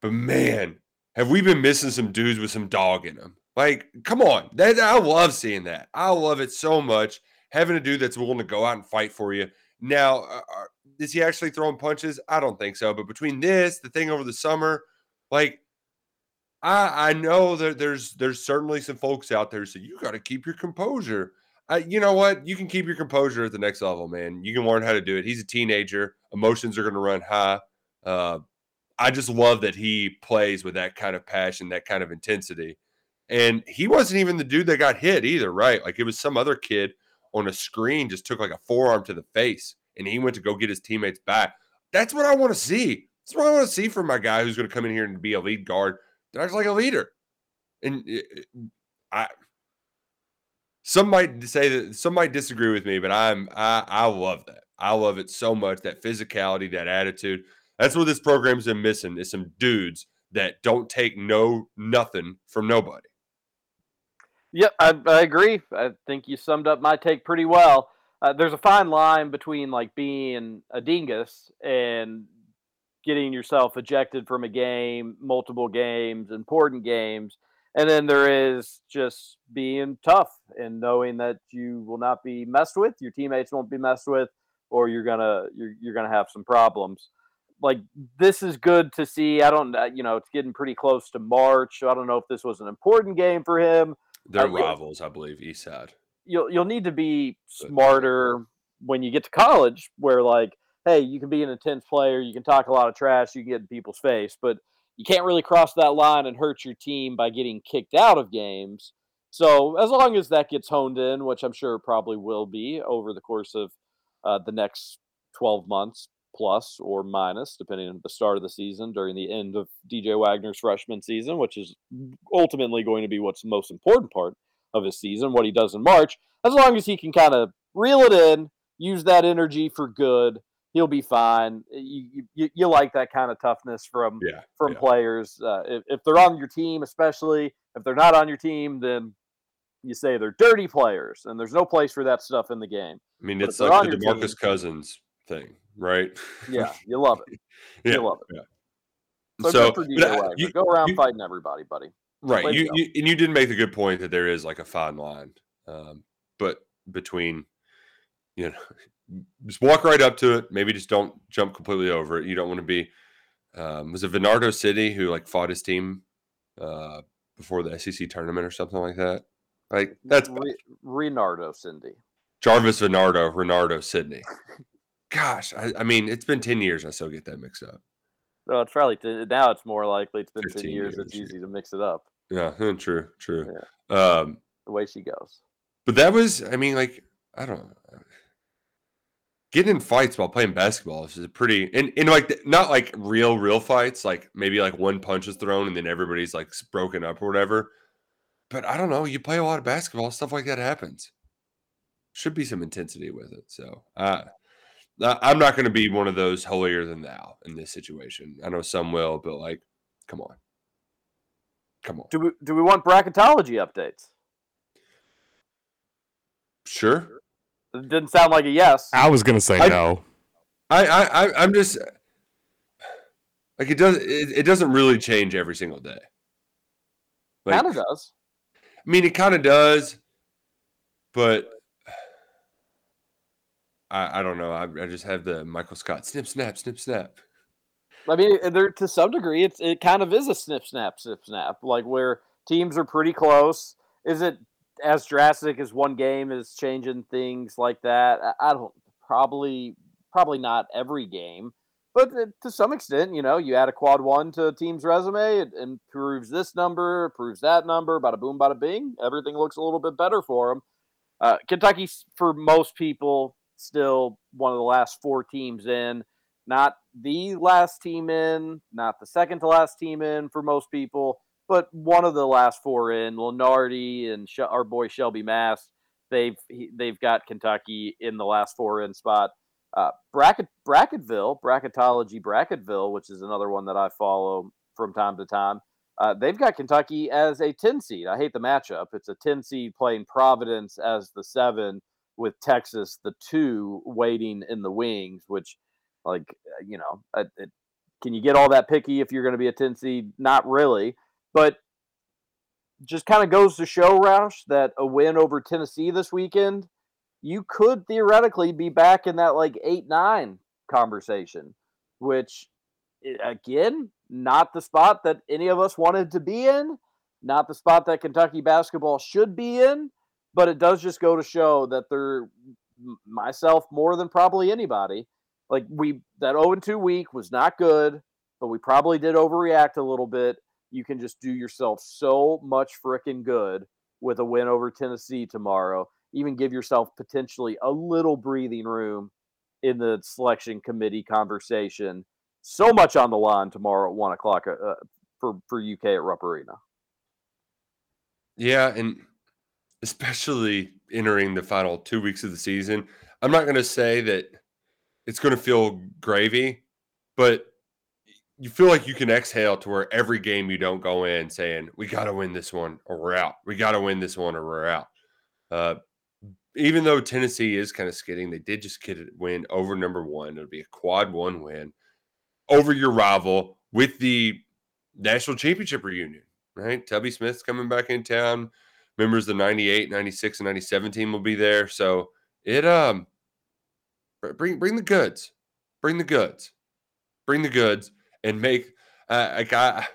But man, have we been missing some dudes with some dog in them? Like, come on. That I love seeing that. I love it so much. Having a dude that's willing to go out and fight for you. Now, uh, uh, is he actually throwing punches? I don't think so. But between this, the thing over the summer, like, I I know that there's there's certainly some folks out there who say you got to keep your composure. I, you know what? You can keep your composure at the next level, man. You can learn how to do it. He's a teenager. Emotions are going to run high. Uh, I just love that he plays with that kind of passion, that kind of intensity. And he wasn't even the dude that got hit either, right? Like it was some other kid on a screen just took like a forearm to the face and he went to go get his teammates back. That's what I want to see. That's what I want to see from my guy who's going to come in here and be a lead guard. Acts like a leader. And it- it- I some might say that some might disagree with me, but I'm I I love that. I love it so much. That physicality, that attitude. That's what this program's been missing is some dudes that don't take no nothing from nobody. Yep, I, I agree. I think you summed up my take pretty well. Uh, there's a fine line between like being a dingus and getting yourself ejected from a game, multiple games, important games, and then there is just being tough and knowing that you will not be messed with, your teammates won't be messed with, or you're gonna you're you're gonna have some problems. Like this is good to see. I don't, uh, you know, it's getting pretty close to March. I don't know if this was an important game for him They're Uh, yeah. rivals, I believe, Side. you'll you'll need to be smarter when you get to college where like hey you can be an intense player you can talk a lot of trash you can get in people's face but you can't really cross that line and hurt your team by getting kicked out of games so as long as that gets honed in which i'm sure probably will be over the course of uh, the next 12 months plus or minus depending on the start of the season during the end of dj wagner's freshman season which is ultimately going to be what's the most important part of his season, what he does in March. As long as he can kind of reel it in, use that energy for good, he'll be fine. You, you, you like that kind of toughness from Yeah, from yeah. players. Uh, if, if they're on your team, especially if they're not on your team, then you say they're dirty players, and there's no place for that stuff in the game. I mean, But it's like the Demarcus team- Cousins thing, right? Yeah, you love it. yeah, You love it. yeah. So, So, for but DJ you- Go around you- fighting everybody, buddy. Right. You, you and you didn't make the good point that there is like a fine line, um, but between you know, just walk right up to it. Maybe just don't jump completely over it. You don't want to be. Um, was it Venardo City who like fought his team uh, before the SEC tournament or something like that? Like that's Re- Renardo Sidney. Jarvis Varnado, Renardo Sidney. Gosh, I, I mean, it's been ten years. I still get that mixed up. No, it's probably t- now. It's more likely it's been ten years. years, It's yeah. easy to mix it up. Yeah, true, true. Um, The way she goes. But that was, I mean, like, I don't know. Getting in fights while playing basketball is pretty, and, and like, not like real, real fights, like maybe like one punch is thrown and then everybody's like broken up or whatever. But I don't know. You play a lot of basketball, stuff like that happens. Should be some intensity with it. So, uh, I'm not going to be one of those holier than thou in this situation. I know some will, but like, come on. Come on. Do we do we want bracketology updates? Sure. It didn't sound like a yes. I was gonna say I- no. I, I, I I'm just like it does. It, it doesn't really change every single day. Like, kind of does. I mean, it kind of does, but I, I don't know. I, I just have the Michael Scott snip, snap, snip, snap. I mean, there to some degree, it's it kind of is a snip, snap, snip, snap. Like where teams are pretty close. Is it as drastic as one game is changing things like that? I, I don't probably probably not every game, but to some extent, you know, you add a quad one to a team's resume, it improves this number, improves that number, bada boom, bada bing. Everything looks a little bit better for them. Uh, Kentucky, for most people, still one of the last four teams in. Not the last team in, not the second to last team in for most people, but one of the last four in. Lunardi and our boy Shelby Mast, they've he, they've got Kentucky in the last four in spot. Uh, bracket Bracketville, Bracketology Bracketville, which is another one that I follow from time to time. Uh, they've got Kentucky as a 10 seed. I hate the matchup. It's a 10 seed playing Providence as the seven with Texas, the two, waiting in the wings, which, like, uh, you know, uh, it, can you get all that picky if you're going to be a 10 seed? Not really. But just kind of goes to show, Roush, that a win over Tennessee this weekend, you could theoretically be back in that like 8 9 conversation, which, eh, again, not the spot that any of us wanted to be in, not the spot that Kentucky basketball should be in, but it does just go to show that they're myself more than probably anybody. Like we that 0 2 week was not good, but we probably did overreact a little bit. You can just do yourself so much freaking good with a win over Tennessee tomorrow. Even give yourself potentially a little breathing room in the selection committee conversation. So much on the line tomorrow at one o'clock uh, for for UK at Rupp Arena. Yeah, and especially entering the final two weeks of the season, I'm not going to say that it's going to feel gravy, but you feel like you can exhale to where every game you don't go in saying we got to win this one or we're out. We got to win this one or we're out. Uh, even though Tennessee is kind of skidding, they did just get a win over number one. It'll be a quad one win over your rival with the national championship reunion, right? Tubby Smith's coming back in town. Members of the 98, 96, and 97 team will be there. So it um bring bring the goods. Bring the goods. Bring the goods and make uh, like I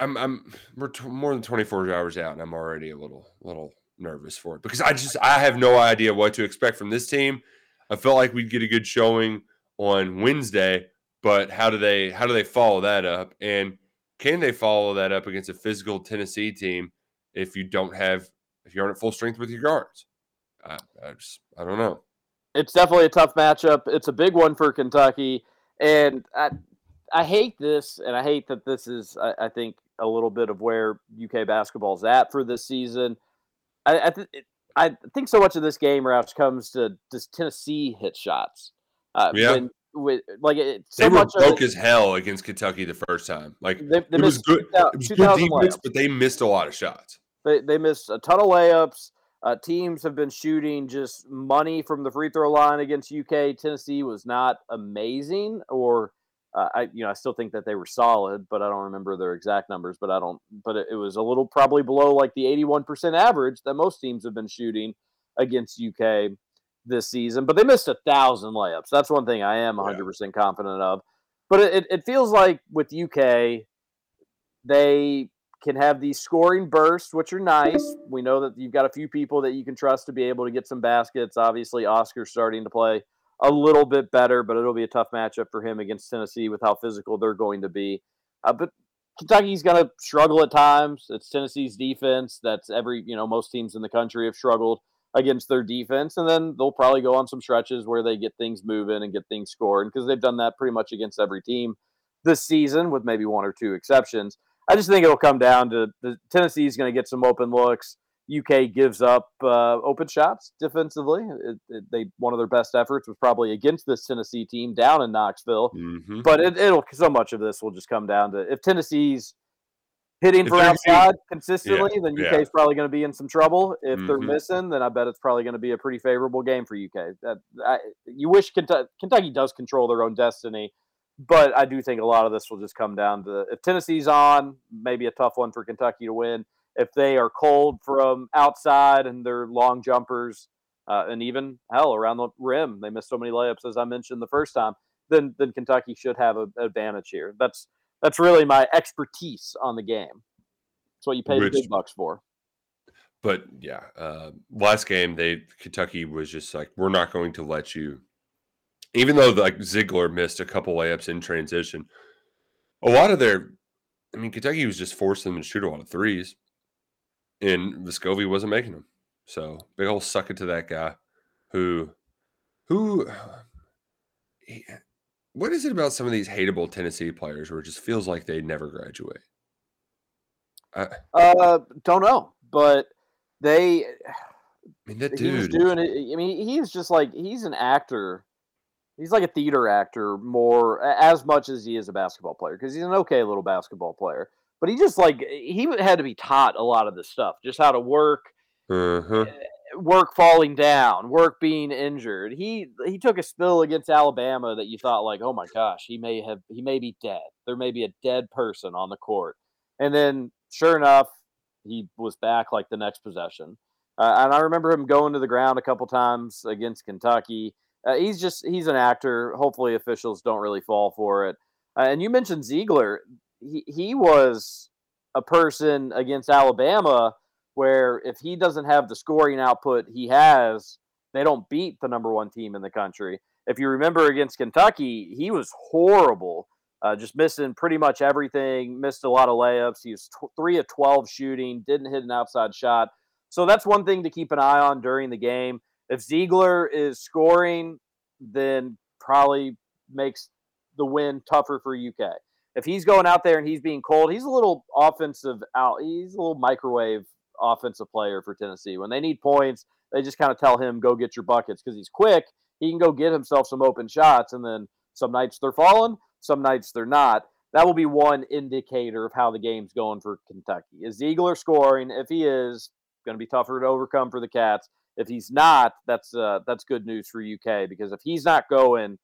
I'm I'm more than 24 hours out and I'm already a little little nervous for it because I just I have no idea what to expect from this team. I felt like we'd get a good showing on Wednesday, but how do they how do they follow that up and can they follow that up against a physical Tennessee team if you don't have if you aren't at full strength with your guards? I, I just I don't know. it's definitely a tough matchup. It's a big one for Kentucky, and I I hate this, and I hate that this is I, I think a little bit of where UK basketball's at for this season. I I, th- I think so much of this game, Roush, comes to does Tennessee hit shots? Uh, Yeah. when- with like it, so they were broke it- as hell against Kentucky the first time. Like They- they it was missed good. 2000 It was good defense, layups. but they missed a lot of shots. They they missed a ton of layups. Uh, teams have been shooting just money from the free throw line against UK. Tennessee was not amazing, or uh, I you know I still think that they were solid, but I don't remember their exact numbers. But I don't. But it, it was a little probably below like the eighty one percent average that most teams have been shooting against UK this season. But they missed a thousand layups. That's one thing I am one hundred percent confident of. But it, it feels like with UK, they can have these scoring bursts, which are nice. We know that you've got a few people that you can trust to be able to get some baskets. Obviously, Oscar's starting to play a little bit better, but it'll be a tough matchup for him against Tennessee with how physical they're going to be. Uh, but Kentucky's going to struggle at times. It's Tennessee's defense. That's every, you know, most teams in the country have struggled against their defense. And then they'll probably go on some stretches where they get things moving and get things scoring because they've done that pretty much against every team this season, with maybe one or two exceptions. I just think it'll come down to the Tennessee's going to get some open looks. UK gives up uh, open shots defensively. It, it, they one of their best efforts was probably against this Tennessee team down in Knoxville. Mhm. But it, it'll so much of this will just come down to if Tennessee's hitting If from outside consistently, Yeah, then yeah. UK is probably going to be in some trouble. If they're Mhm. missing, then I bet it's probably going to be a pretty favorable game for UK. That I, you wish Kentucky, Kentucky does control their own destiny, but I do think a lot of this will just come down to if Tennessee's on, maybe a tough one for Kentucky to win. If they are cold from outside and they're long jumpers, uh, and even hell around the rim, they missed so many layups as I mentioned the first time. Then then Kentucky should have an advantage here. That's that's really my expertise on the game. That's what you pay Which- the big bucks for. But yeah, uh, last game they Kentucky was just like, we're not going to let you. Even though like Zeigler missed a couple layups in transition, a lot of their, I mean, Kentucky was just forcing them to shoot a lot of threes, and Vescovi wasn't making them. So big old suck it to that guy, who, who, he- what is it about some of these hateable Tennessee players where it just feels like they never graduate? I, Uh, don't know, but they. I mean, that dude. doing it. I mean, he's just like he's an actor. He's like a theater actor more as much as he is a basketball player because he's an okay little basketball player. But he just like he had to be taught a lot of this stuff, just how to work, Uh-huh. work falling down, work being injured. He he took a spill against Alabama that you thought like, oh my gosh, he may have he may be dead. There may be a dead person on the court, and then sure enough, he was back like the next possession. Uh, and I remember him going to the ground a couple times against Kentucky. Uh, he's just he's an actor. Hopefully, officials don't really fall for it. Uh, and you mentioned Zeigler. He he was a person against Alabama where if he doesn't have the scoring output he has, they don't beat the number one team in the country. If you remember against Kentucky, he was horrible, uh, just missing pretty much everything, missed a lot of layups. He was tw- three of 12 shooting, didn't hit an outside shot. So that's one thing to keep an eye on during the game. If Zeigler is scoring, then probably makes the win tougher for UK. If he's going out there and he's being cold, he's a little offensive out. He's a little microwave offensive player for Tennessee. When they need points, they just kind of tell him go get your buckets because he's quick. He can go get himself some open shots, and then some nights they're falling, some nights they're not. That will be one indicator of how the game's going for Kentucky. Is Zeigler scoring? If he is, going to be tougher to overcome for the Cats. If he's not, that's uh, that's good news for UK because if he's not going,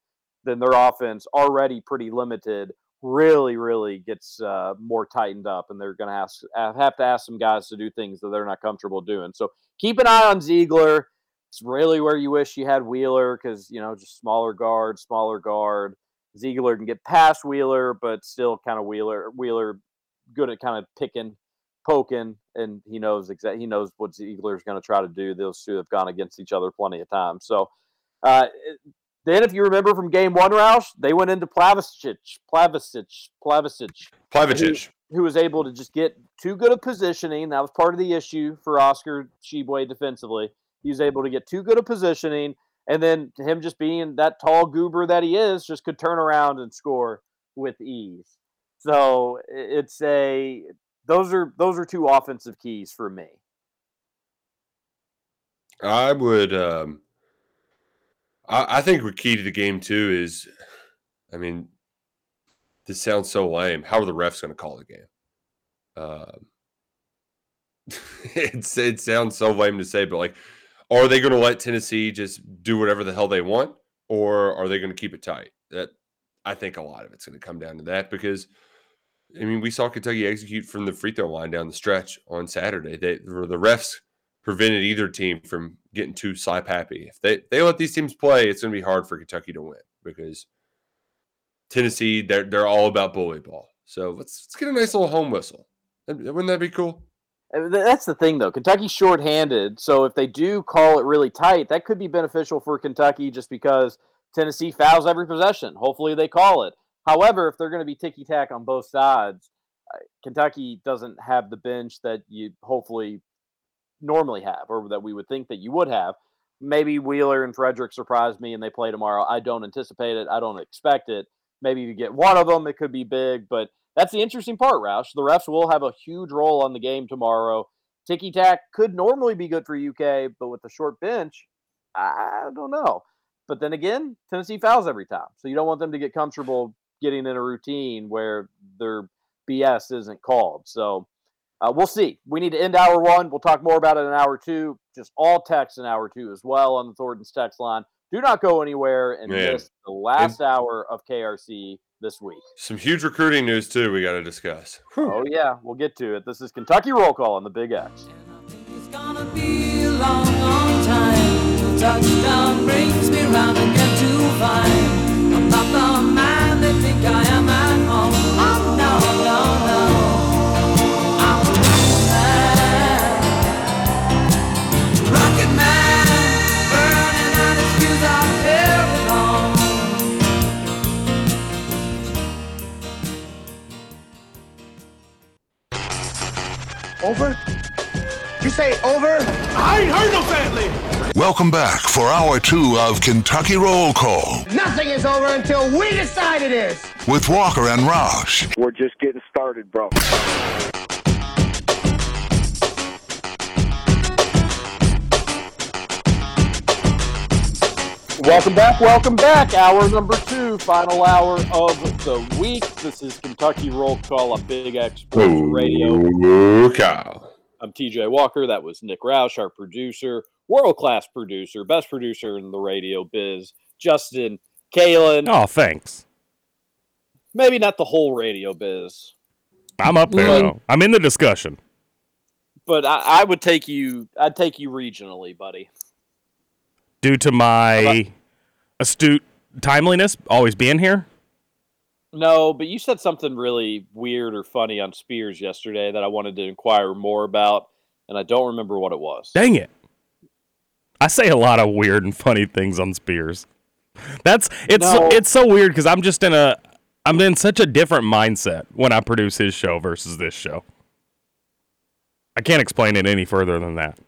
then their offense already pretty limited really really gets uh, more tightened up, and they're going to have have to ask some guys to do things that they're not comfortable doing. So keep an eye on Zeigler. It's really where you wish you had Wheeler because you know just smaller guard, smaller guard. Zeigler can get past Wheeler, but still kind of Wheeler Wheeler good at kind of picking, poking, and he knows exactly he knows what Zeigler's going to try to do. Those two have gone against each other plenty of times. So uh, then, if you remember from game one, Roush, they went into Plavsic, Plavsic, Plavsic, Plavsic. who, who was able to just get too good of positioning. That was part of the issue for Oscar Tshiebwe defensively. He was able to get too good of positioning, and then him just being that tall goober that he is, just could turn around and score with ease. So it's a those are those are two offensive keys for me. I would. Um, I, I think the key to the game too is, I mean, this sounds so lame. How are the refs going to call the game? Um, it's it sounds so lame to say, but like, are they going to let Tennessee just do whatever the hell they want, or are they going to keep it tight? That I think a lot of it's going to come down to that because. I mean, we saw Kentucky execute from the free throw line down the stretch on Saturday. They the refs prevented either team from getting too slap happy. If they, they let these teams play, it's going to be hard for Kentucky to win because Tennessee they're they're all about bully ball. So let's let's get a nice little home whistle. Wouldn't that be cool? Uh, That's the thing, though. Kentucky's shorthanded, so if they do call it really tight, that could be beneficial for Kentucky just because Tennessee fouls every possession. Hopefully, they call it. However, if they're going to be ticky tack on both sides, Kentucky doesn't have the bench that you hopefully normally have, or that we would think that you would have. Maybe Wheeler and Fredrick surprise me and they play tomorrow. I don't anticipate it. I don't expect it. Maybe you get one of them, it could be big, but that's the interesting part, Roush. The refs will have a huge role on the game tomorrow. Ticky tack could normally be good for UK, but with the short bench, I don't know. But then again, Tennessee fouls every time. So you don't want them to get comfortable getting in a routine where their BS isn't called. So uh, we'll see. We need to end hour one. We'll talk more about it in hour two. Just all text in hour two as well on the Thornton's text line. Do not go anywhere and Man. miss the last hour of KRC this week. Some huge recruiting news too. We got to discuss. Oh yeah, we'll get to it. This is Kentucky Roll Call on the Big X. be a long, long time touchdown brings me round again to find Over? You say over? I ain't heard no family. Welcome back for hour two of Kentucky Roll Call Nothing is over until we decide it is. with Walker and Roush. We're just getting started, bro. Welcome back, welcome back. Hour number two, final hour of the week. This is Kentucky Roll Call on Big X Sports Radio. Ooh, Kyle. I'm TJ Walker. That was Nick Roush, our producer, world class producer, best producer in the radio biz. Justin Kalen. Oh, thanks. Maybe not the whole radio biz, I'm up there though. I'm in the discussion. but I, I would take you. I'd take you regionally, buddy. Due to my astute timeliness, always being here. No, but you said something really weird or funny on Spears yesterday that I wanted to inquire more about, and I don't remember what it was. Dang it. I say a lot of weird and funny things on Spears. That's it's No. it's so weird because I'm just in a I'm in such a different mindset when I produce his show versus this show. I can't explain it any further than that.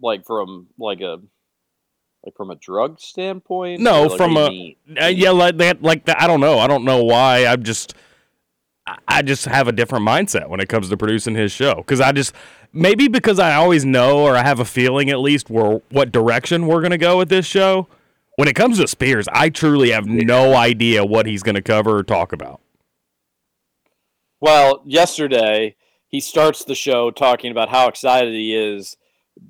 Like from like a like from a drug standpoint. No, like, from you a uh, yeah, like that, like that. I don't know. I don't know why. I'm just, I- I just have a different mindset when it comes to producing his show because I just maybe because I always know or I have a feeling at least where what direction we're gonna go with this show. When it comes to Spears, I truly have no idea what he's gonna cover or talk about. Well, yesterday he starts the show talking about how excited he is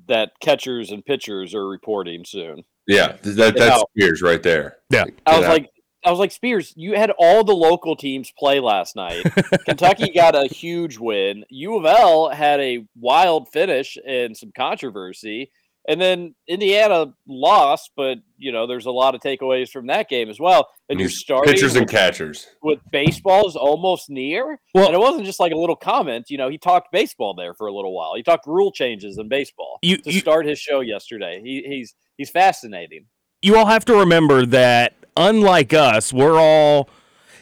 that catchers and pitchers are reporting soon. Yeah, th- that, You that's know, Spears right there. Yeah. I was Yeah. like, I was like, Spears, you had all the local teams play last night. Kentucky got a huge win. U of L had a wild finish and some controversy. And then Indiana lost, but you know, there's a lot of takeaways from that game as well. And you're starting pitchers and with- catchers. with baseball is almost near. Well- and it wasn't just like a little comment. You know, he talked baseball there for a little while. He talked rule changes in baseball You- to you- start his show yesterday. He, he's he's fascinating. you all have to remember that unlike us, we're all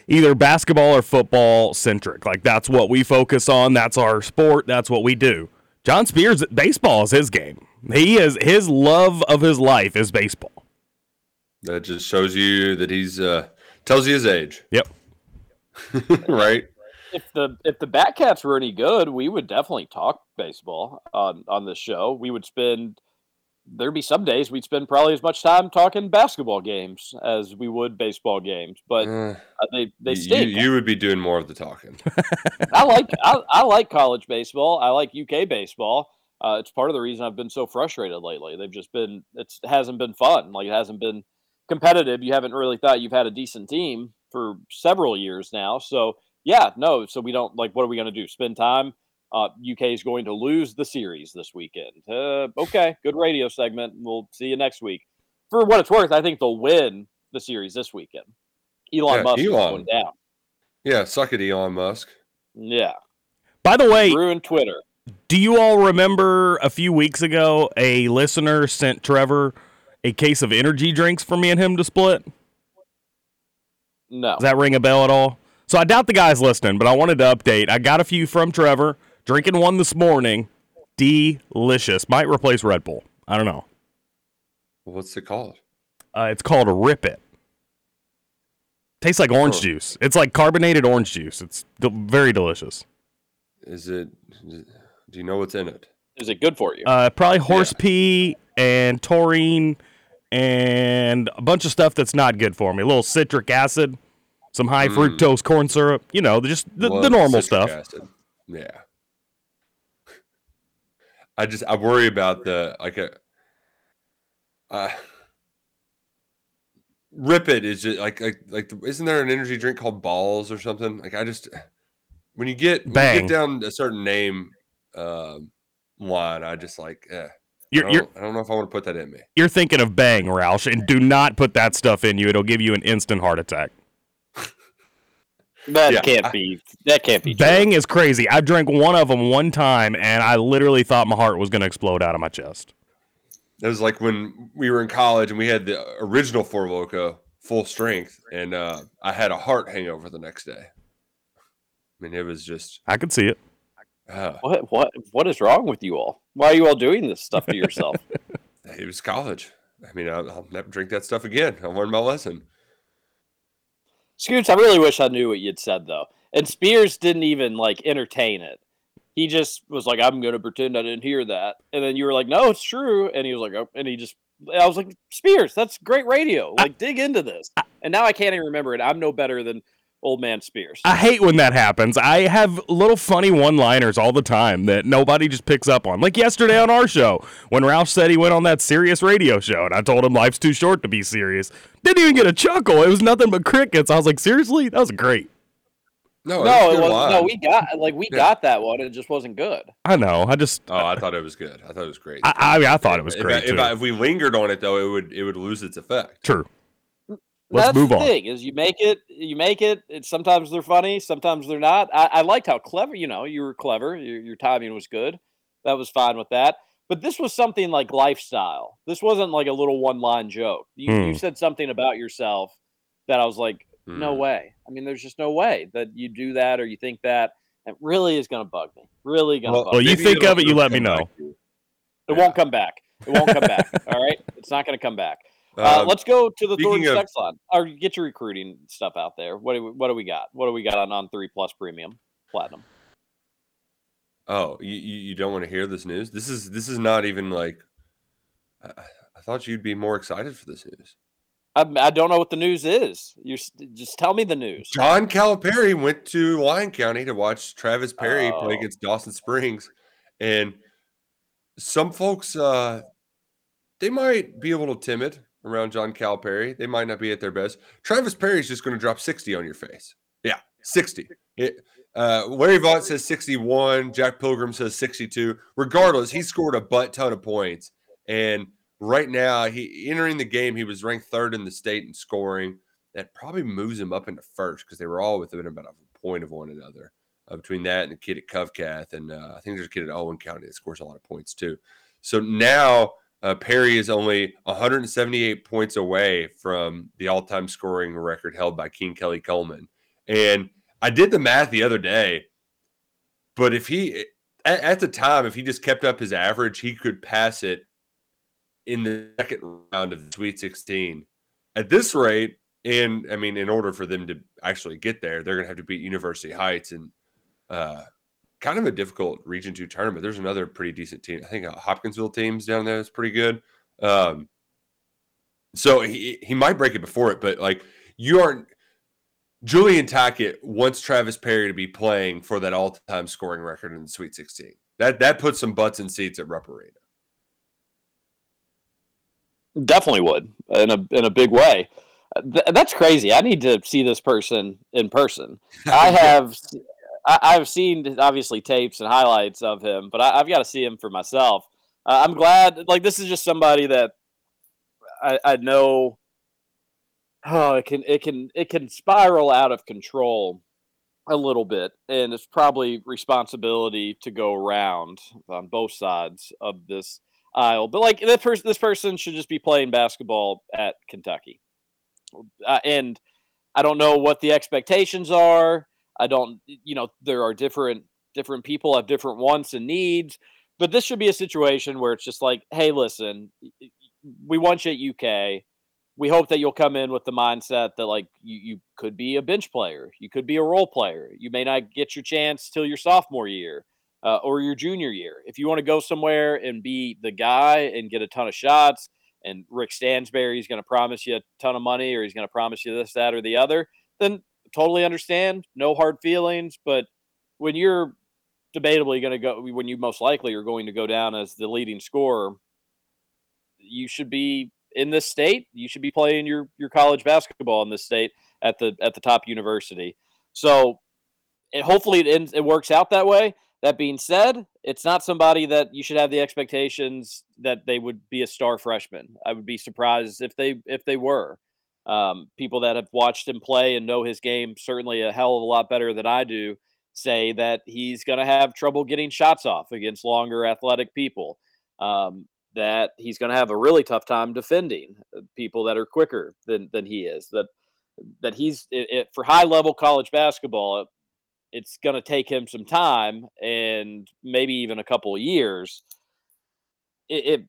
either basketball or football centric. Like that's what we focus on. That's our sport. That's what we do. John Spears, baseball is his game. He is his love of his life is baseball. That just shows you that he's uh tells you his age. Yep. right? if the if the Batcats were any good, we would definitely talk baseball on on this show. We would spend there'd be some days we'd spend probably as much time talking basketball games as we would baseball games. But Uh, they they you, stink. you would be doing more of the talking. I like I, I like college baseball. I like UK baseball. Uh, it's part of the reason I've been so frustrated lately. They've just been it's, it hasn't been fun. Like it hasn't been competitive. You haven't really thought you've had a decent team for several years now. So yeah, no. So we don't like. What are we going to do? Spend time? Uh, UK is going to lose the series this weekend. Uh, okay, good radio segment. We'll see you next week. For what it's worth, I think they'll win the series this weekend. Elon Yeah, Musk is Elon. going down. Yeah, suck it, Elon Musk. Yeah, By the way, ruin Twitter. do you all remember a few weeks ago a listener sent Trevor a case of energy drinks for me and him to split? No. Does that ring a bell at all? So I doubt the guy's listening, but I wanted to update. I got a few from Trevor. Drinking one this morning. Delicious. Might replace Red Bull. I don't know. What's it called? Uh, it's called Rip It. Tastes like orange Huh. juice. It's like carbonated orange juice. It's de- very delicious. Is it? Do you know what's in it? Is it good for you? Uh, probably horse pee and taurine and a bunch of stuff that's not good for me. A little citric acid, some high Mm. fructose corn syrup. You know, just the, the normal stuff. acid. Yeah. I just I worry about the like a uh Rip it is just like like like isn't there an energy drink called balls or something? Like I just when you get when you get down a certain name um line, I just like eh. You're- I, you're- I don't know if I want to put that in me. You're thinking of Bang, Roush, and do not put that stuff in you. It'll give you an instant heart attack. That Yeah, can't I- be. That can't be. true. Bang is crazy. I drank one of them one time, and I literally thought my heart was going to explode out of my chest. It was like when we were in college and we had the original Four Loco full strength, and uh, I had a heart hangover the next day. I mean, it was just I could see it. uh, What what what is wrong with you all? Why are you all doing this stuff to yourself? it was college. I mean, I'll, I'll never drink that stuff again. I learned my lesson. Scoots, I really wish I knew what you'd said though. And Spears didn't even like entertain it. He just was like, "I'm going to pretend I didn't hear that," and then you were like, "No, it's true," and he was like, "Oh," and he just. I was like, Spears, that's great radio. Like, dig into this. And now I can't even remember it. I'm no better than old man Spears. I hate when that happens. I have little funny one liners all the time that nobody just picks up on. Like yesterday on our show, when Ralph said he went on that Sirius radio show, and I told him life's too short to be serious. Didn't even get a chuckle. It was nothing but crickets. I was like, seriously? That was great. No, no, it was it wasn't, No, we got like we Yeah. got that one. It just wasn't good. I know. I just, Oh, I thought it was good. I thought it was great. I, I, mean, I thought it was if, great I, if, too. I, if we lingered on it though, it would it would lose its effect. True. Let's That's move the on. thing is you make it you make it it's sometimes they're funny sometimes they're not. I, I liked how clever you know you were clever your, your timing was good. That was fine with that. But this was something like lifestyle. This wasn't like a little one line joke. You, you Hmm. said something about yourself that i was like no Hmm. way. I mean there's just no way that you do that or you think that. It really is going to bug me. Really going to Well, bug Well, me. you think of it, you let me know. back to you. it won't come back. It won't come back all right? It's not going to come back uh, let's go to the Thornton of- sex line. Or get your recruiting stuff out there. What do we, what do we got? What do we got on on three plus premium platinum? Oh, you, you you don't want to hear this news? This is this is not even like. I, I thought you'd be more excited for this news. I, I don't know what the news is. You just tell me the news. John Calipari went to Lyon County to watch Travis Perry Oh. play against Dawson Springs, and some folks uh, they might be a little timid around John Calipari. They might not be at their best. Travis Perry's just going to drop sixty on your face. Yeah, sixty. It, uh, Larry Vaught says sixty-one. Jack Pilgrim says sixty-two. Regardless, he scored a butt ton of points, and right now he entering the game he was ranked third in the state in scoring that probably moves him up into first because they were all within about a point of one another uh, between that and the kid at Covcath. And uh, I think there's a kid at Owen County that scores a lot of points too. So now uh, Perry is only 178 points away from the all time scoring record held by King Kelly Coleman. And I did the math the other day, but if he, at, at the time, if he just kept up his average, he could pass it in the second round of the Sweet 16. At this rate, and I mean, in order for them to actually get there, they're going to have to beat University Heights, and uh, kind of a difficult Region Two tournament. There's another pretty decent team. I think uh, Hopkinsville teams down there is pretty good. Um, so he he might break it before it, but like you aren't. Julian Tackett wants Travis Perry to be playing for that all-time scoring record in the Sweet 16. That that puts some butts in seats at Rupp Arena. Definitely would in a in a big way. Th- that's crazy. I need to see this person in person. I have I, I've seen obviously tapes and highlights of him, but I, I've got to see him for myself. Uh, I'm glad. Like this is just somebody that I, I know. Oh, it can it can it can spiral out of control a little bit, and it's probably responsibility to go around on both sides of this aisle. But like this person, this person should just be playing basketball at Kentucky, uh, and I don't know what the expectations are. I don't, you know, there are different different people have different wants and needs, but this should be a situation where it's just like, hey, listen, we want you at UK. We hope that you'll come in with the mindset that like you, you could be a bench player, you could be a role player. You may not get your chance till your sophomore year uh, or your junior year. If you want to go somewhere and be the guy and get a ton of shots, and Rick Stansbury is going to promise you a ton of money or he's going to promise you this, that, or the other, then totally understand. No hard feelings. But when you're debatably going to go, when you most likely are going to go down as the leading scorer, you should be in this state. You should be playing your your college basketball in this state at the at the top university. So, and hopefully it ends, it works out that way. That being said, it's not somebody that you should have the expectations that they would be a star freshman. I would be surprised if they if they were. Um, people that have watched him play and know his game certainly a hell of a lot better than I do say that he's going to have trouble getting shots off against longer athletic people. Um, that he's going to have a really tough time defending uh, people that are quicker than than he is. That that he's it, it, for high level college basketball it's going to take him some time and maybe even a couple years. It, it,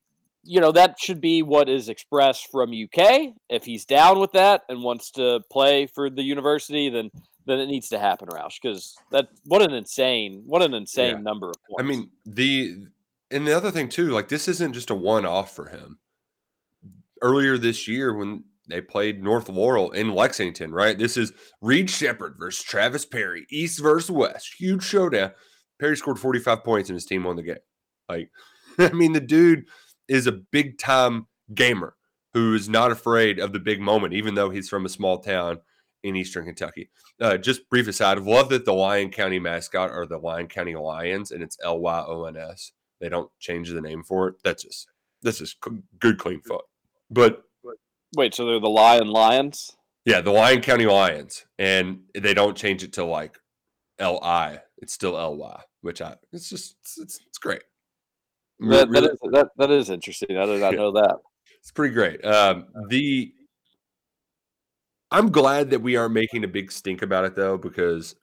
you know, that should be what is expressed from UK. If he's down with that and wants to play for the university, then then it needs to happen, Roush. Because that what an insane, what an insane Yeah. number of points. I mean, the and the other thing too, like this isn't just a one off for him. Earlier this year, when they played North Laurel in Lexington, right? This is Reed Sheppard versus Travis Perry, East versus West, huge showdown. Perry scored 45 points and his team won the game. Like, I mean, the dude is a big time gamer who is not afraid of the big moment, even though he's from a small town in Eastern Kentucky. Uh, just brief aside, I love that the Lyon County mascot are the Lyon County Lions, and it's L Y O N S. They don't change the name for it. That's just this is c- good, clean fun. But wait, so they're the Lion Lions? yeah, the Lyon County Lions, and they don't change it to like L I. It's still L Y, which I it's just it's it's, it's great. That, that, really- is, that, that is interesting. I did not Yeah. know that. It's pretty great. Um, the I'm glad that we aren't making a big stink about it though, because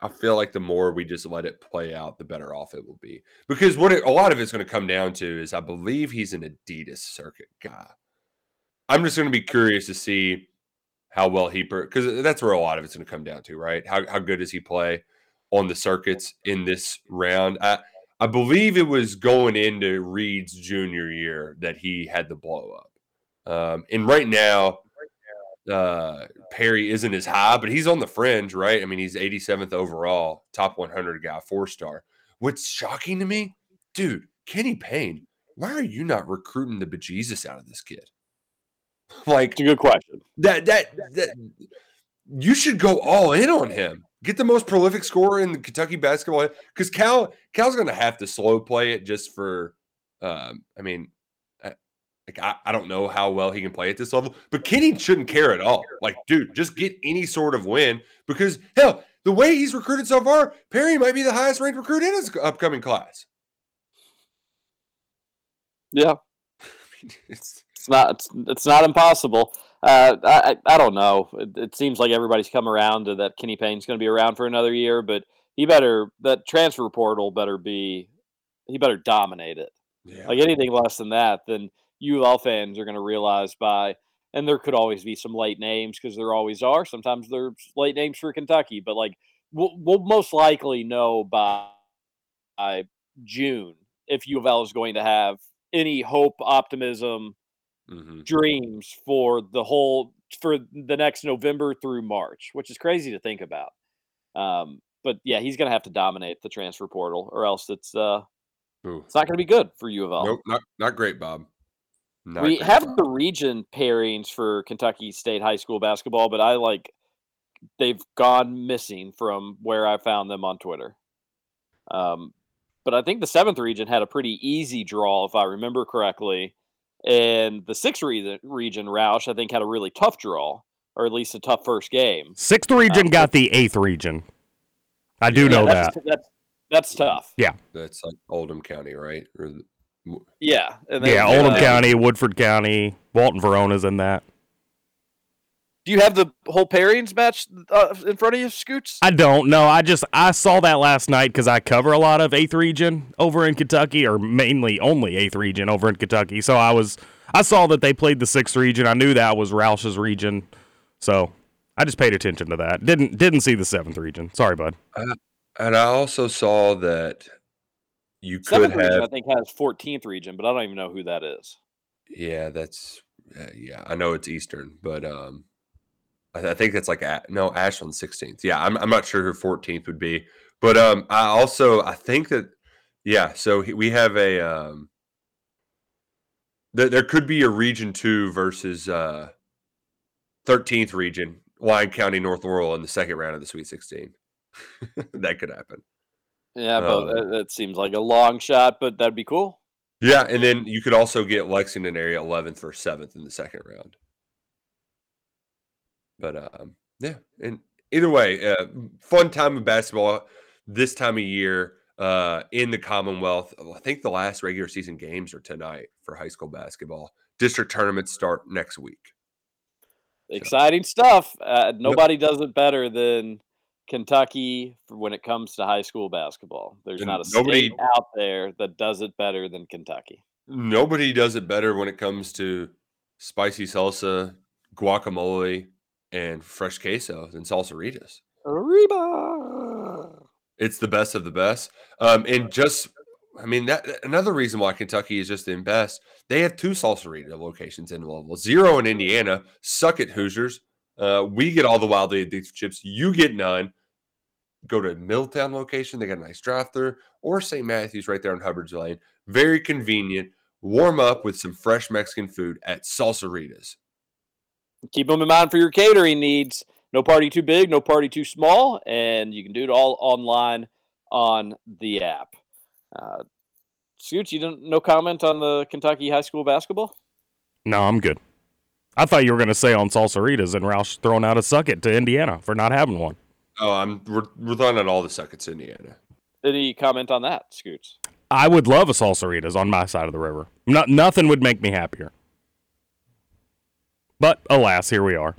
I feel like the more we just let it play out, the better off it will be. Because what it, a lot of it's going to come down to is I believe he's an Adidas circuit guy. I'm just going to be curious to see how well he because that's where a lot of it's going to come down to, right? How how good does he play on the circuits in this round? I I believe it was going into Reed's junior year that he had the blow up. Um, and right now, uh, Perry isn't as high, but he's on the fringe, right? I mean, he's 87th overall, top 100 guy, four star. What's shocking to me, dude, Kenny Payne, why are you not recruiting the bejesus out of this kid? Like, It's a good question. that that that you should go all in on him. Get the most prolific scorer in the Kentucky basketball because Cal Cal's going to have to slow play it just for. Um, I mean, I, like I, I don't know how well he can play at this level, but Kenny shouldn't care at all. Like, dude, just get any sort of win because hell, the way he's recruited so far, Perry might be the highest ranked recruit in his upcoming class. Yeah. It's It's not. It's, it's not impossible. Uh, I I don't know. It, it seems like everybody's come around to that. Kenny Payne's going to be around for another year, but he better that transfer portal better be. He better dominate it. yeah. Like anything less than that, then UL fans are going to realize by. And there could always be some late names because there always are. Sometimes there's late names for Kentucky, but like we'll, we'll most likely know by, by June if U of L is going to have any hope, optimism, Mhm. dreams for the whole for the next November through March, which is crazy to think about. Um, but yeah, he's going to have to dominate the transfer portal, or else it's uh, Ooh. it's not going to be good for U of L. Nope, not not great, Bob. Not we great, have Bob. the region pairings for Kentucky State high school basketball, but I like they've gone missing from where I found them on Twitter. Um, but I think the seventh region had a pretty easy draw, if I remember correctly, and the sixth re- region Roush I think had a really tough draw, or at least a tough first game. Sixth region got the eighth region. I do Yeah, know that's, that. That's that's tough. Yeah. That's like Oldham County, right? Or Yeah, and Yeah, Oldham uh, County, Woodford County, Walton Verona's in that. Do you have the whole pairings match uh, in front of you, Scoots? I don't know. I just I saw that last night because I cover a lot of eighth region over in Kentucky, or mainly only eighth region over in Kentucky. So I was I saw that they played the sixth region. I knew that was Roush's region, so I just paid attention to that. Didn't didn't see the seventh region. Sorry, bud. uh, and I also saw that you could Seventh region, I think, has 14th region, but I don't even know who that is. Yeah, that's uh, yeah. I know it's Eastern, but um, I, I think that's like a, no Ashland sixteenth. Yeah, I'm I'm not sure who fourteenth would be, but um, I also I think that yeah. So he- we have a um, there there could be a region two versus uh, thirteenth region, Lyon County North Laurel in the second round of the Sweet Sixteen. that could happen. Yeah, but Uh, that, that seems like a long shot, but that'd be cool. Yeah, and then you could also get Lexington area 11th or 7th in the second round. But um, yeah, and either way, uh, fun time of basketball this time of year uh, in the Commonwealth. I think the last regular season games are tonight for high school basketball. District tournaments start next week. Exciting stuff. Uh, nobody does it better than Kentucky when it comes to high school basketball. There's And not a nobody- state out there that does it better than Kentucky. Nobody does it better when it comes to spicy salsa, guacamole, and fresh queso and salsaritas. Arriba. It's the best of the best. Um, and just, I mean, that another reason why Kentucky is just the best. They have two salsarita locations in Louisville, zero in Indiana. Suck it, Hoosiers. Uh, we get all the wildly addictive chips. You get none. Go to Milltown location. They got a nice drive through, or St. Matthews right there on Hubbard's Lane. Very convenient. Warm up with some fresh Mexican food at Salsaritas. Keep them in mind for your catering needs. No party too big, no party too small, and you can do it all online on the app. Uh, Scooch, you didn't no comment on the Kentucky high school basketball? No, I'm good. I thought you were going to say on Salsaritas and Roush throwing out a suck it to Indiana for not having one. Oh, I'm we're, we're throwing out all the suckets in Indiana. Any comment on that, Scoots? I would love a Salsaritas on my side of the river. No, nothing would make me happier. But alas, here we are.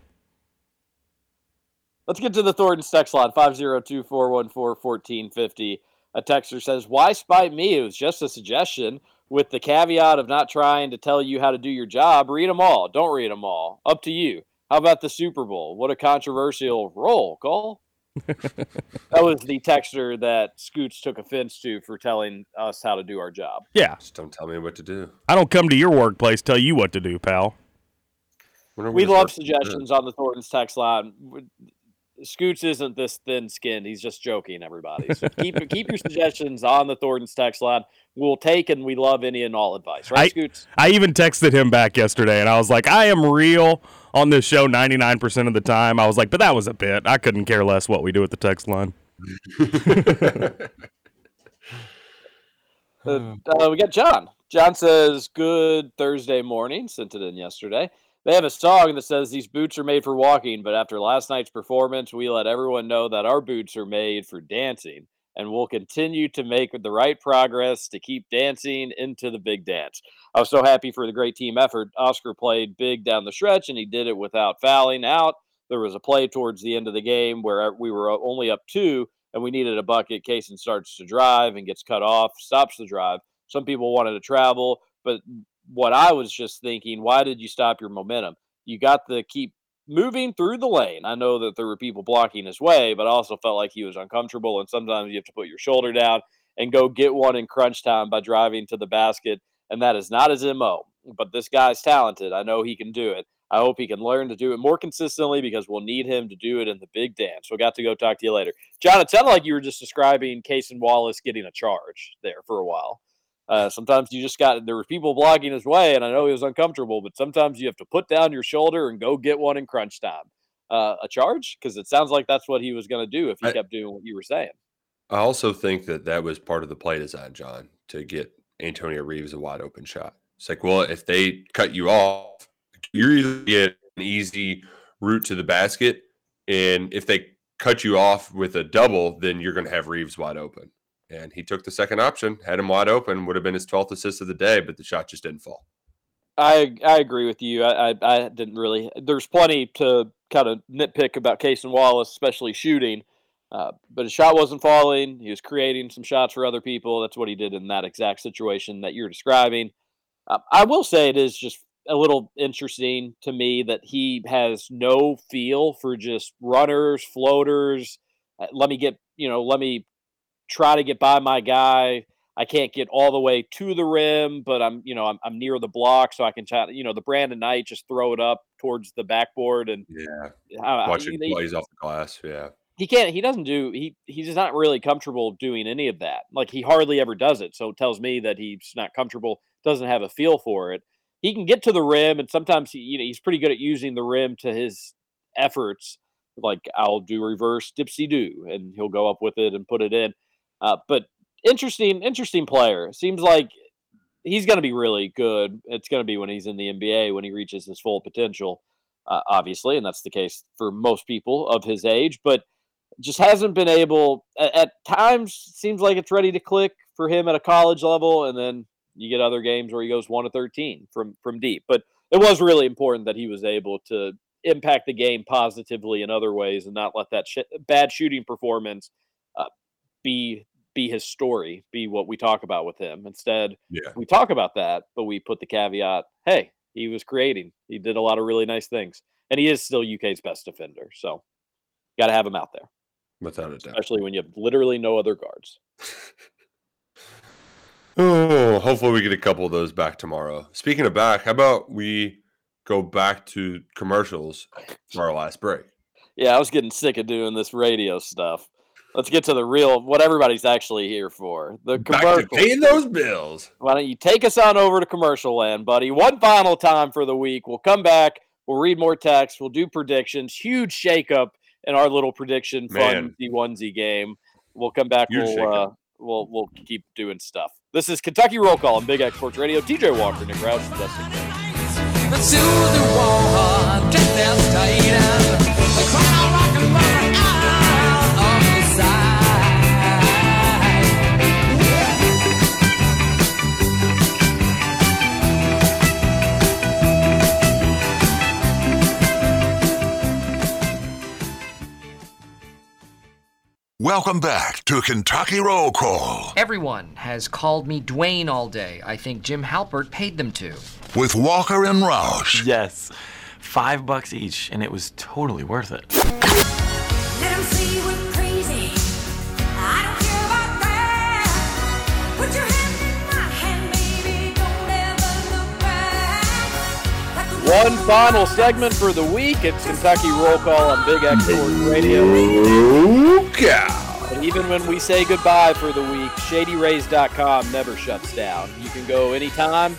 Let's get to the Thornton text line 502 414 1450. A texter says, Why spite me? It was just a suggestion with the caveat of not trying to tell you how to do your job. Read them all. Don't read them all. Up to you. How about the Super Bowl? What a controversial role, Cole. that was the texter that Scoots took offense to for telling us how to do our job. Yeah. Just don't tell me what to do. I don't come to your workplace tell you what to do, pal. We love start doing that? suggestions on the Thornton's text line. Scoots isn't this thin skinned. He's just joking, everybody. So keep keep your suggestions on the Thornton's text line. We'll take and we love any and all advice, right, I, Scoots? I even texted him back yesterday and I was like, I am real on this show 99% of the time. I was like, but that was a bit. I couldn't care less what we do at the text line. Uh, uh, we got John. John says, Good Thursday morning. Sent it in yesterday. They have a song that says these boots are made for walking, but after last night's performance, we let everyone know that our boots are made for dancing, and we'll continue to make the right progress to keep dancing into the big dance. I was so happy for the great team effort. Oscar played big down the stretch, and he did it without fouling out. There was a play towards the end of the game where uh, we were uh, only up two, and we needed a bucket. Cason starts to drive and gets cut off, stops the drive. Some people wanted to travel, but what I was just thinking, why did you stop your momentum? You got to keep moving through the lane. I know that there were people blocking his way, but I also felt like he was uncomfortable. And sometimes you have to put your shoulder down and go get one in crunch time by driving to the basket. And that is not his MO. But this guy's talented. I know he can do it. I hope he can learn to do it more consistently because we'll need him to do it in the big dance. We'll got to go talk to you later. John, it sounded like you were just describing Cason Wallace getting a charge there for a while. Uh, sometimes you just got there were people blocking his way, and I know he was uncomfortable, but sometimes you have to put down your shoulder and go get one in crunch time. Uh, a charge because it sounds like that's what he was going to do if he I- kept doing what you were saying. I also think that that was part of the play design, John, to get Antonio Reeves a wide open shot. It's like, well, if they cut you off, you're either get an easy route to the basket, and if they cut you off with a double, then you're going to have Reeves wide open. And he took the second option, had him wide open, would have been his 12th assist of the day, but the shot just didn't fall. I I agree with you. I, I I didn't really. There's plenty to kind of nitpick about Cason Wallace, especially shooting. Uh, but his shot wasn't falling. He was creating some shots for other people. That's what he did in that exact situation that you're describing. Uh, I will say it is just a little interesting to me that he has no feel for just runners, floaters. Uh, let me get you know. Let me try to get by my guy. I can't get all the way to the rim, but I'm, you know, I'm, I'm near the block, so I can try. You know, the Brandon Knight just throw it up towards the backboard, and Yeah. I- Watching he- plays off the glass. Yeah. he can't. He doesn't do. He he's just not really comfortable doing any of that. Like he hardly ever does it. So it tells me that he's not comfortable. Doesn't have a feel for it. He can get to the rim, and sometimes he, you know, he's pretty good at using the rim to his efforts. Like I'll do reverse dipsy do, and he'll go up with it and put it in. Uh, but interesting, interesting player. Seems like he's going to be really good. It's going to be when he's in the NBA when he reaches his full potential, uh, obviously, and that's the case for most people of his age. But just hasn't been able. At, at times, seems like it's ready to click for him at a college level, and then you get other games where he goes one to thirteen from from deep. But it was really important that he was able to impact the game positively in other ways and not let that sh- bad shooting performance uh, be be his story, be what we talk about with him. Instead, Yeah. we talk about that, but we put the caveat, hey, he was creating. He did a lot of really nice things. And he is still UK's best defender. So got to have him out there, Without a doubt. especially when you have literally no other guards. Oh, hopefully we get a couple of those back tomorrow. Speaking of back, how about we go back to commercials for our last break? Yeah, I was getting sick of doing this radio stuff. Let's get to the real, what everybody's actually here for. The Back to commercials. paying those bills. Why don't you take us on over to commercial land, buddy? One final time for the week. We'll come back. We'll read more text. We'll do predictions. Huge shakeup in our little prediction Man. fun onesie game. We'll come back. Huge We'll uh, we'll we'll keep doing stuff. This is Kentucky Roll Call on Big X Sports Radio. TJ Walker, Nick Roush, and Justin Gray. to the wall, Welcome back to Kentucky Roll Call Everyone has called me Dwayne all day. I think Jim Halpert paid them to. with Walker and Roush. Yes. Five bucks each, and it was totally worth it. Let 'em One final segment for the week. It's Kentucky Roll Call on Big X Sports Radio. And even when we say goodbye for the week, shadyrays.com never shuts down. You can go anytime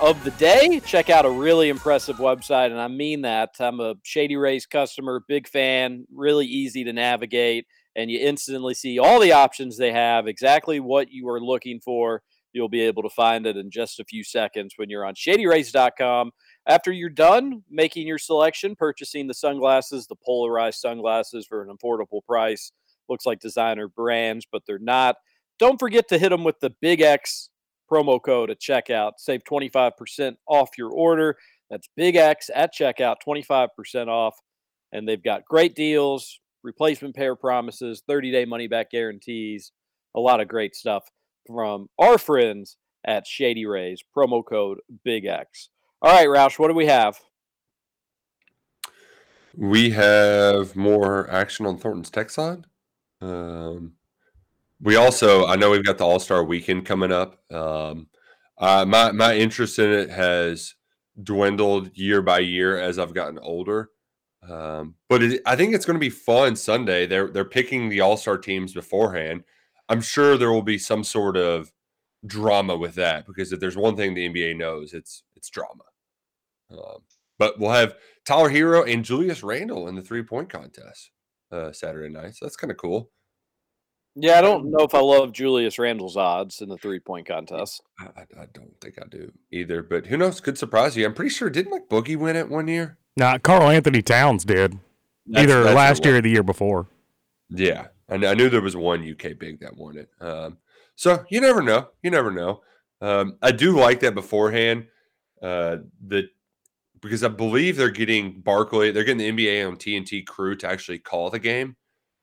of the day. Check out a really impressive website, and I mean that. I'm a Shady Rays customer, big fan, really easy to navigate, and you instantly see all the options they have, exactly what you are looking for. You'll be able to find it in just a few seconds when you're on shadyrays.com. After you're done making your selection, purchasing the sunglasses, the polarized sunglasses for an affordable price, looks like designer brands, but they're not. Don't forget to hit them with the Big X promo code at checkout. Save 25% off your order. That's Big X at checkout, 25% off. And they've got great deals, replacement pair promises, 30 day money back guarantees, a lot of great stuff from our friends at Shady Rays. Promo code Big X. All right, Roush, what do we have? We have more action on Thornton's tech side. Um, we also, I know we've got the All Star Weekend coming up. Um, uh, my my interest in it has dwindled year by year as I've gotten older. Um, but it, I think it's going to be fun Sunday. They're they're picking the All Star teams beforehand. I'm sure there will be some sort of drama with that because if there's one thing the NBA knows, it's it's drama. Um, but we'll have Tyler Herro and Julius Randle in the three point contest uh, Saturday night. So that's kind of cool. Yeah, I don't know if I love Julius Randle's odds in the three point contest. I, I, I don't think I do either, but who knows? Could surprise you. I'm pretty sure didn't like Boogie win it one year? Nah, Karl-Anthony Towns did. That's- Either that's last year or the year before. Yeah, I, I knew there was one UK big that won it. Um, so you never know. You never know. Um, I do like that beforehand. Uh, that because I believe they're getting Barkley, they're getting the NBA on TNT crew to actually call the game,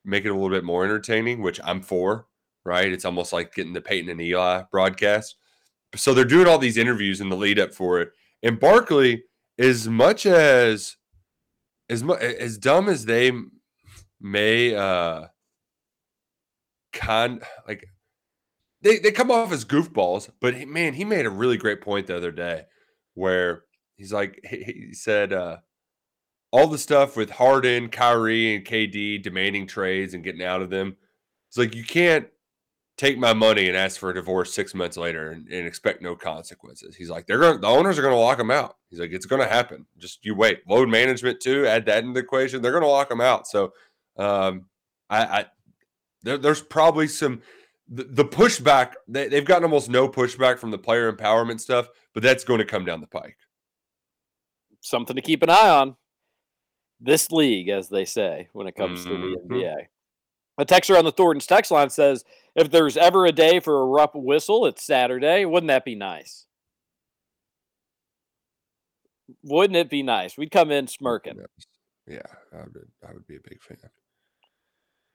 make it a little bit more entertaining, which I'm for. Right? It's almost like getting the Peyton and Eli broadcast. So they're doing all these interviews in the lead up for it, and Barkley, as much as as mu- as dumb as they may uh con like they they come off as goofballs but man he made a really great point the other day where he's like he, said uh all the stuff with Harden, Kyrie, and KD demanding trades and getting out of them. It's like you can't take my money and ask for a divorce six months later and, and expect no consequences. He's like, they're going the owners are gonna lock him out. He's like, it's gonna happen. Just you wait. Load management too, add that into the equation. They're gonna lock him out. So um I, I there, there's probably some the, the pushback they, they've gotten almost no pushback from the player empowerment stuff, but that's going to come down the pike. Something to keep an eye on. This league, as they say, when it comes to the Mhm. NBA. A texter on the Thornton's text line says, if there's ever a day for a rough whistle, it's Saturday. Wouldn't that be nice? Wouldn't it be nice? We'd come in smirking. Yeah, I would I would be a big fan.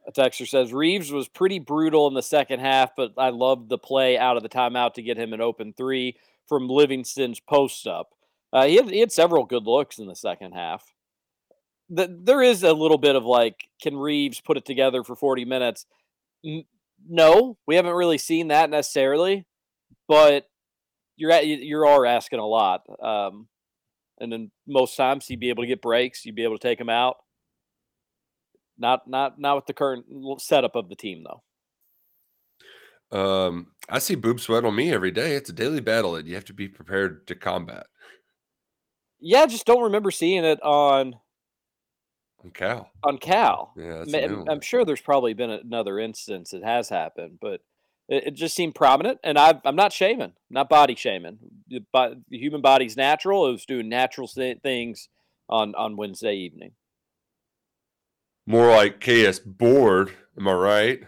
A texter says Reeves was pretty brutal in the second half, but I loved the play out of the timeout to get him an open three from Livingston's post up. Uh, he, had, he had several good looks in the second half. The, there is a little bit of like, can Reeves put it together for 40 minutes? N- no, we haven't really seen that necessarily, but you're at, you, are asking a lot. Um, and then most times he'd be able to get breaks, you'd be able to take him out. Not not not with the current setup of the team though. Um, I see boob sweat on me every day. It's a daily battle that you have to be prepared to combat. Yeah, just don't remember seeing it on on Cal. on Cal. Yeah, that's Ma- a I'm. I'm sure there's probably been another instance it has happened, but it, it just seemed prominent. And I, I'm not shaming, not body shaming. The, the human body's natural. It was doing natural things on on Wednesday evening. More like KS bored. Am I right?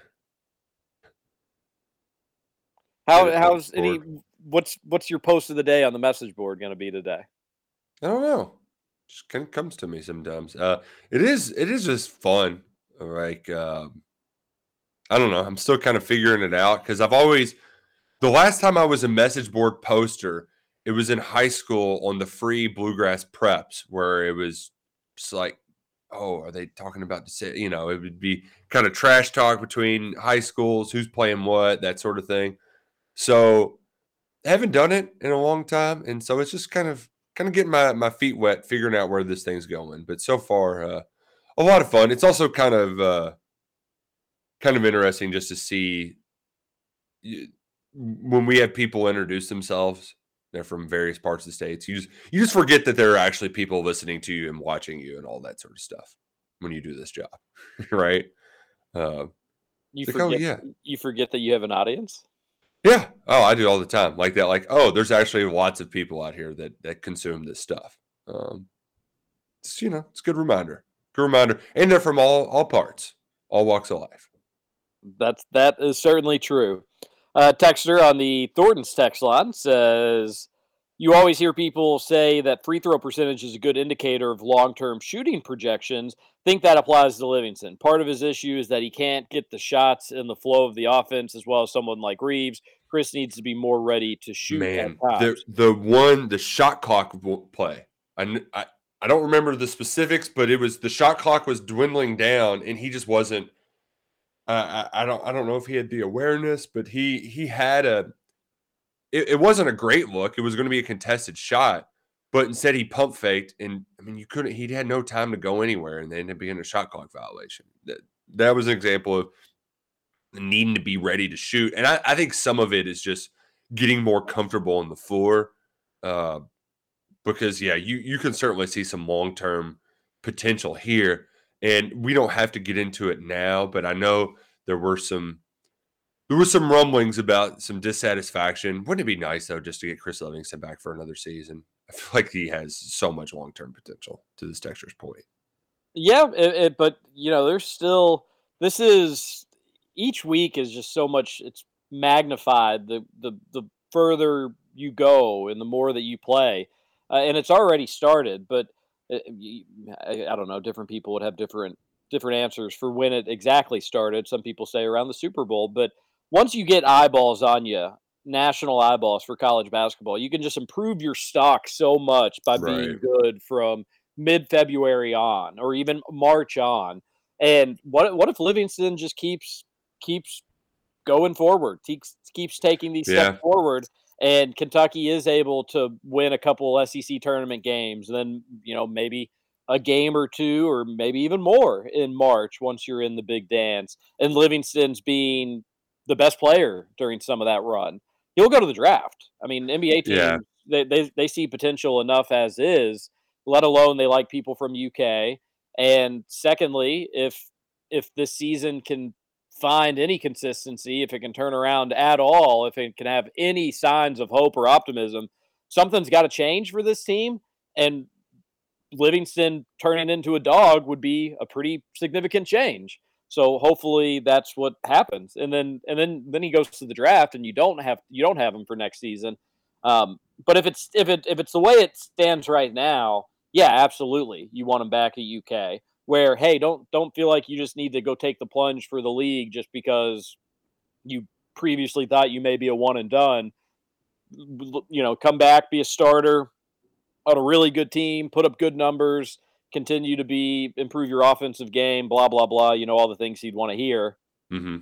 How how's any what's what's your post of the day on the message board going to be today? I don't know. Just kind of comes to me sometimes. Uh, it is. It is just fun. Like um, I don't know. I'm still kind of figuring it out because I've always. The last time I was a message board poster, it was in high school on the free bluegrass preps where it was just like, oh, are they talking about the? You know, it would be kind of trash talk between high schools, who's playing what, that sort of thing. So I haven't done it in a long time, and so it's just kind of kind of getting my my feet wet, figuring out where this thing's going. But so far, uh, a lot of fun. It's also kind of uh, kind of interesting just to see when we have people introduce themselves. They're from various parts of the states. You just you just forget that there are actually people listening to you and watching you and all that sort of stuff when you do this job, right? Uh, You like, oh, forget yeah. you forget that you have an audience. Yeah. Oh, I do all the time. Like that. Like, oh, there's actually lots of people out here that that consume this stuff. Um, it's, you know, it's a good reminder. Good reminder. And they're from all all parts, all walks of life. That's that is certainly true. Uh, texter on the Thornton's text line says, "You always hear people say that free throw percentage is a good indicator of long-term shooting projections. Think that applies to Livingston. Part of his issue is that he can't get the shots in the flow of the offense as well as someone like Reeves. Chris needs to be more ready to shoot Man, the the one the shot clock play. I, I I don't remember the specifics, but it was the shot clock was dwindling down, and he just wasn't. Uh, I, I don't I don't know if he had the awareness, but he he had a. It, it wasn't a great look. It was going to be a contested shot, but instead he pump faked, and I mean you couldn't. He had no time to go anywhere, and they ended up being a shot clock violation. That that was an example of needing to be ready to shoot, and I, I think some of it is just getting more comfortable on the floor. Uh, because yeah, you you can certainly see some long term potential here, and we don't have to get into it now. But I know there were some there were some rumblings about some dissatisfaction. Wouldn't it be nice though just to get Chris Livingston back for another season? I feel like he has so much long term potential. To this Dexter's point, Yeah, it, it, but you know, there's still this is each week is just so much. It's magnified the the the further you go and the more that you play, uh, and it's already started. But Uh, I, I don't know. Different people would have different different answers for when it exactly started. Some people say around the Super Bowl, but once you get eyeballs on you, national eyeballs for college basketball, you can just improve your stock so much by being good from mid February on, or even March on. And what what if Livingston just keeps keeps going forward, keeps keeps taking these steps forward, and Kentucky is able to win a couple SEC tournament games, then you know maybe a game or two, or maybe even more in March once you're in the big dance, and Livingston's being the best player during some of that run, he'll go to the draft. I mean, NBA teams Yeah. they, they they see potential enough as is, let alone they like people from UK. And secondly, if if this season can find any consistency, if it can turn around at all, if it can have any signs of hope or optimism, something's got to change for this team. And Livingston turning into a dog would be a pretty significant change. So hopefully that's what happens. And then and then then he goes to the draft and you don't have you don't have him for next season. Um, but if it's if it if it's the way it stands right now, yeah, absolutely. You want him back at UK where hey, don't don't feel like you just need to go take the plunge for the league just because you previously thought you may be a one and done. You know, come back, be a starter on a really good team, put up good numbers, continue to be improve your offensive game, blah blah blah. You know all the things he'd want to hear. hmm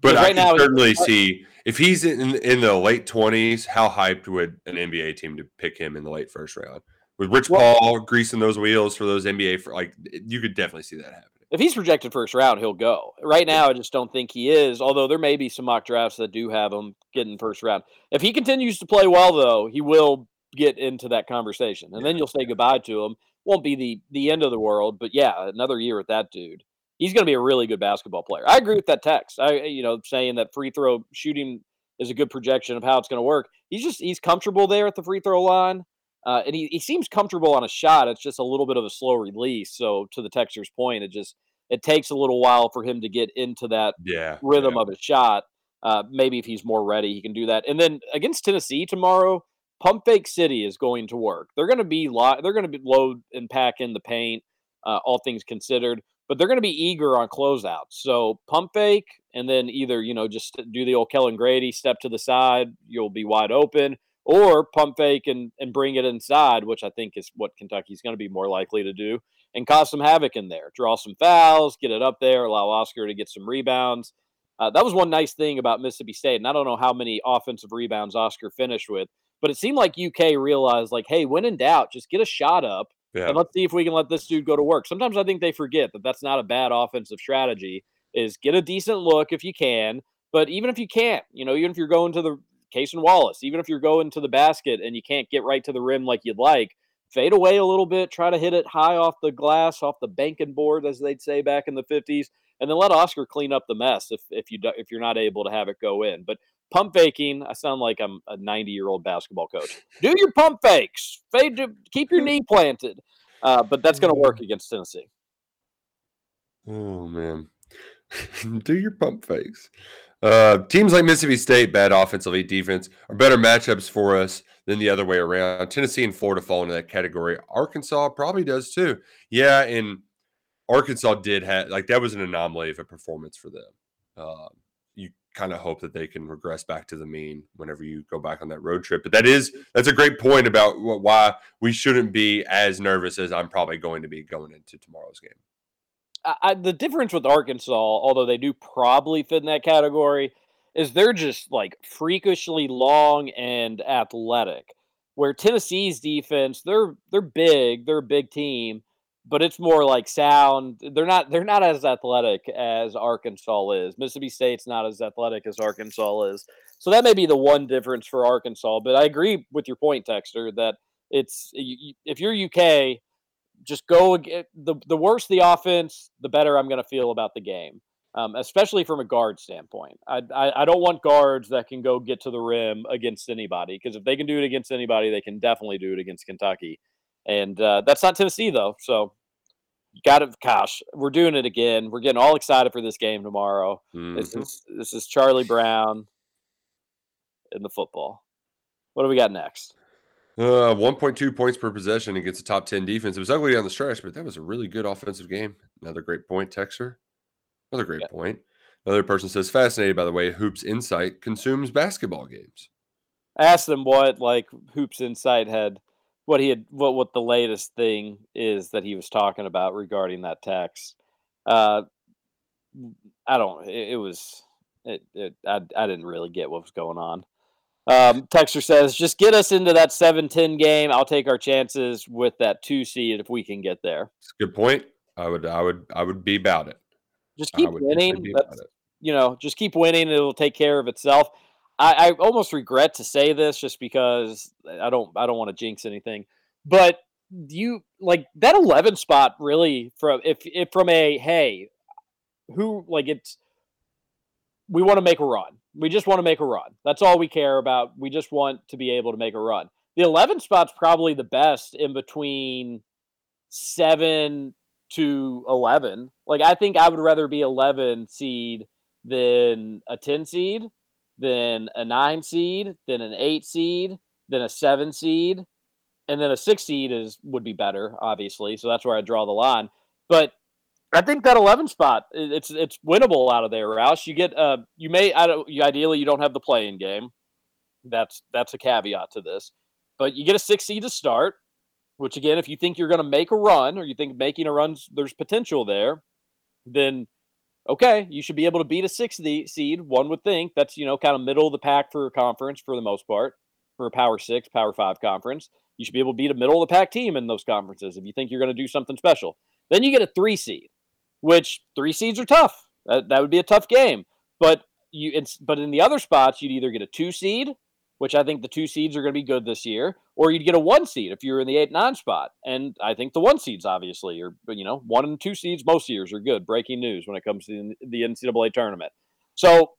but I right can now certainly see if he's in in the late twenties, how hyped would an NBA team to pick him in the late first round with Rich Paul greasing those wheels for those NBA for like you could definitely see that happen. If he's projected first round, he'll go. Right now, I just don't think he is. Although there may be some mock drafts that do have him getting first round. If he continues to play well, though, he will get into that conversation, and then you'll say goodbye to him. Won't be the the end of the world, but yeah, another year with that dude. He's going to be a really good basketball player. I agree with that text. I you know saying that free throw shooting is a good projection of how it's going to work. He's just he's comfortable there at the free throw line. Uh, and he, he seems comfortable on a shot. It's just a little bit of a slow release. So to the texture's point, it just it takes a little while for him to get into that Yeah, rhythm of his shot. Uh, maybe if he's more ready, he can do that. And then against Tennessee tomorrow, Pump Fake City is going to work. They're going to be li- they're going to be load and pack in the paint, uh, all things considered. But they're going to be eager on closeouts. So pump fake, and then either you know just do the old Kellan Grady step to the side, you'll be wide open, or pump fake and and bring it inside, which I think is what Kentucky's going to be more likely to do, and cause some havoc in there. Draw some fouls, get it up there, allow Oscar to get some rebounds. Uh, that was one nice thing about Mississippi State, and I don't know how many offensive rebounds Oscar finished with, but it seemed like UK realized, like, hey, when in doubt, just get a shot up, Yeah. and let's see if we can let this dude go to work. Sometimes I think they forget that that's not a bad offensive strategy. Is get a decent look if you can, but even if you can't, you know, even if you're going to the Cason Wallace, even if you're going to the basket and you can't get right to the rim like you'd like, fade away a little bit, try to hit it high off the glass, off the banking board, as they'd say back in the 50s, and then let Oscar clean up the mess if, if you do, if you're not able to have it go in. But pump faking, I sound like I'm a 90 year old basketball coach. Do your pump fakes, fade to keep your knee planted. Uh, but that's going to work against Tennessee. Oh man, do your pump fakes. Uh, teams like Mississippi State, bad offense, elite defense, are better matchups for us than the other way around. Tennessee and Florida fall into that category. Arkansas probably does too. Yeah, and Arkansas did have like that was an anomaly of a performance for them. Uh, you kind of hope that they can regress back to the mean whenever you go back on that road trip. But that is that's a great point about why we shouldn't be as nervous as I'm probably going to be going into tomorrow's game. I, the difference with Arkansas, although they do probably fit in that category, is they're just like freakishly long and athletic. Where Tennessee's defense, they're they're big, they're a big team, but it's more like sound. They're not they're not as athletic as Arkansas is. Mississippi State's not as athletic as Arkansas is. So that may be the one difference for Arkansas. But I agree with your point, Texter, that it's if you're UK, just go the the worse the offense, the better I'm going to feel about the game um, especially from a guard standpoint. I, I, I don't want guards that can go get to the rim against anybody because if they can do it against anybody, they can definitely do it against Kentucky. And uh, that's not Tennessee though. So got it. Gosh, we're doing it again. We're getting all excited for this game tomorrow. Mm-hmm. This is this is Charlie Brown in the football. What do we got next? Uh, 1.2 points per possession against a top 10 defense. It was ugly on the stretch, but that was a really good offensive game. Another great point, Texer. Another great yeah. point. Another person says, fascinated by the way Hoops Insight consumes basketball games. I asked them what like Hoops Insight had, what he had, what what the latest thing is that he was talking about regarding that text. Uh, I don't. It, it was. It, it. I. I didn't really get what was going on. Um, Texter says, just get us into that 7-10 game. I'll take our chances with that two seed if we can get there. It's a good point. I would. I would. I would be about it. Just keep winning. That's, you know, just keep winning. It'll take care of itself. I, I almost regret to say this just because I don't I don't want to jinx anything. But you like that 11 spot really from if if from a hey who like it's we want to make a run. We just want to make a run. That's all we care about. We just want to be able to make a run. The 11 spot's probably the best in between 7 to 11. Like I think I would rather be 11 seed than a 10 seed, than a 9 seed, than an 8 seed, than a 7 seed, and then a 6 seed is would be better, obviously. So that's where I draw the line. But I think that 11 spot it's it's winnable out of there, Roush. You get uh you may I don't you, ideally you don't have the playing game. That's that's a caveat to this. But you get a 6 seed to start which again, if you think you're going to make a run or you think making a run, there's potential there, then okay, you should be able to beat a sixth seed. One would think that's, you know, kind of middle of the pack for a conference for the most part, for a power six, power five conference. You should be able to beat a middle of the pack team in those conferences if you think you're going to do something special. Then you get a three seed, which three seeds are tough. That, that would be a tough game. But you, it's, but in the other spots, you'd either get a two seed which I think the two seeds are going to be good this year, or you'd get a one seed if you're in the eight nine spot. And I think the one seeds obviously are, you know, one and two seeds most years are good. Breaking news when it comes to the NCAA tournament. So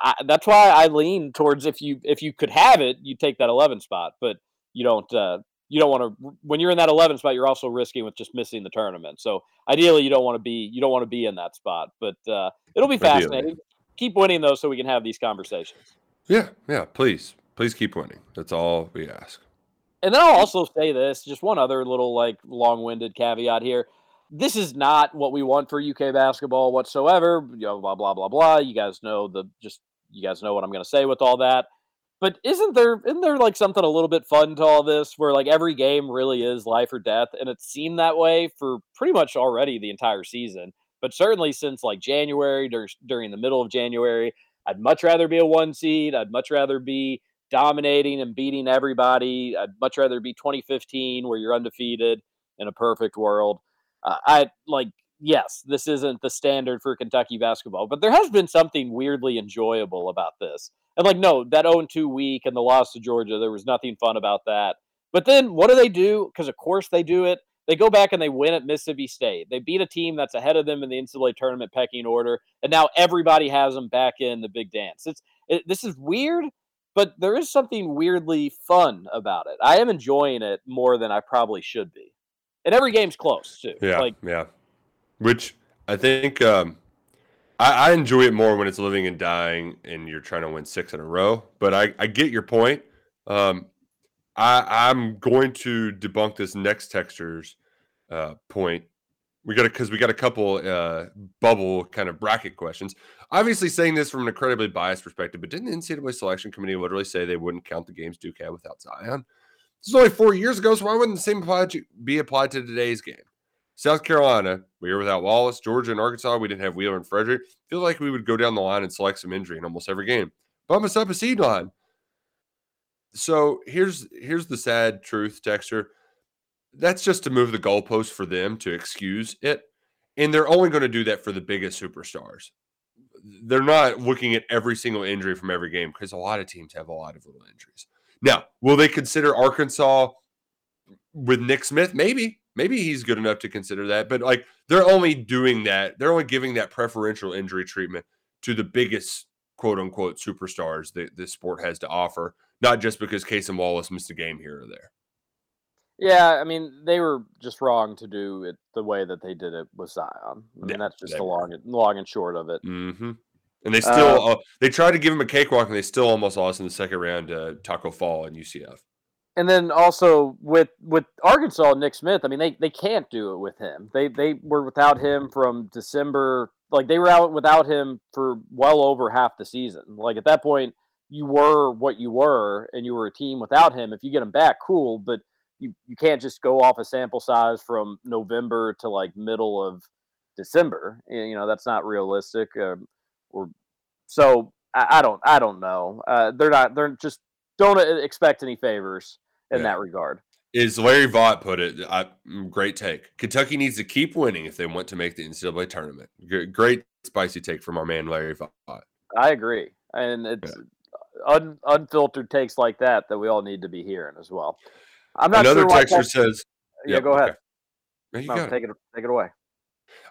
I, that's why I lean towards if you if you could have it, you take that eleven spot, but you don't. Uh, you don't want to when you're in that 11 spot you're also risking with just missing the tournament so ideally you don't want to be you don't want to be in that spot but uh, it'll be fascinating ideally. keep winning though so we can have these conversations yeah, yeah. Please, please keep winning. That's all we ask. And then I'll also say this: just one other little like long-winded caveat here. This is not what we want for UK basketball whatsoever. You know, blah blah blah blah. You guys know the just you guys know what I'm going to say with all that. But isn't there isn't there like something a little bit fun to all this where like every game really is life or death and it seemed that way for pretty much already the entire season but certainly since like January dur- during the middle of January I'd much rather be a one seed. I'd much rather be dominating and beating everybody. I'd much rather be 2015 where you're undefeated in a perfect world. Uh, I like, yes, this isn't the standard for Kentucky basketball, but there has been something weirdly enjoyable about this. And like, no, that 0 2 week and the loss to Georgia, there was nothing fun about that. But then what do they do? Because of course they do it. They go back and they win at Mississippi State. They beat a team that's ahead of them in the NCAA tournament pecking order, and now everybody has them back in the big dance. It's it, this is weird, but there is something weirdly fun about it. I am enjoying it more than I probably should be, and every game's close too. Yeah, like, yeah. Which I think um, I, I enjoy it more when it's living and dying, and you're trying to win six in a row. But I, I get your point. Um, I, I'm going to debunk this next textures uh, point we got because we got a couple uh, bubble kind of bracket questions. Obviously, saying this from an incredibly biased perspective, but didn't the NCAA selection committee literally say they wouldn't count the games Duke had without Zion? This is only four years ago, so why wouldn't the same apply to, be applied to today's game? South Carolina, we were without Wallace. Georgia and Arkansas, we didn't have Wheeler and Fredrick. Feel like we would go down the line and select some injury in almost every game. Bump us up a seed line. So here's here's the sad truth, Texture. That's just to move the goalpost for them to excuse it. And they're only going to do that for the biggest superstars. They're not looking at every single injury from every game because a lot of teams have a lot of little injuries. Now, will they consider Arkansas with Nick Smith? Maybe. Maybe he's good enough to consider that. But like they're only doing that, they're only giving that preferential injury treatment to the biggest quote unquote superstars that this sport has to offer, not just because Cason Wallace missed a game here or there. Yeah, I mean they were just wrong to do it the way that they did it with Zion. I mean Yeah, that's just the long and long and short of it. Mm-hmm. And they still Uh, uh, they tried to give him a cakewalk, and they still almost lost in the second round to Tacko Fall and UCF. And then also with with Arkansas Nick Smith, I mean they they can't do it with him. They they were without him from December, like they were out without him for well over half the season. Like at that point, you were what you were, and you were a team without him. If you get him back, cool, but you you can't just go off a sample size from November to like middle of December. You know that's not realistic. Um, or so I, I don't I don't know. Uh, they're not they're just don't expect any favors in Yeah. that regard. Is Larry Vaught put it? I, mm, great take. Kentucky needs to keep winning if they want to make the NCAA tournament. G- Great spicy take from our man Larry Vaught. I agree, and it's un, unfiltered takes like that that we all need to be hearing as well. I'm not Another sure why texter says, Yeah, go ahead. okay. No, you No, got it. take it take it away.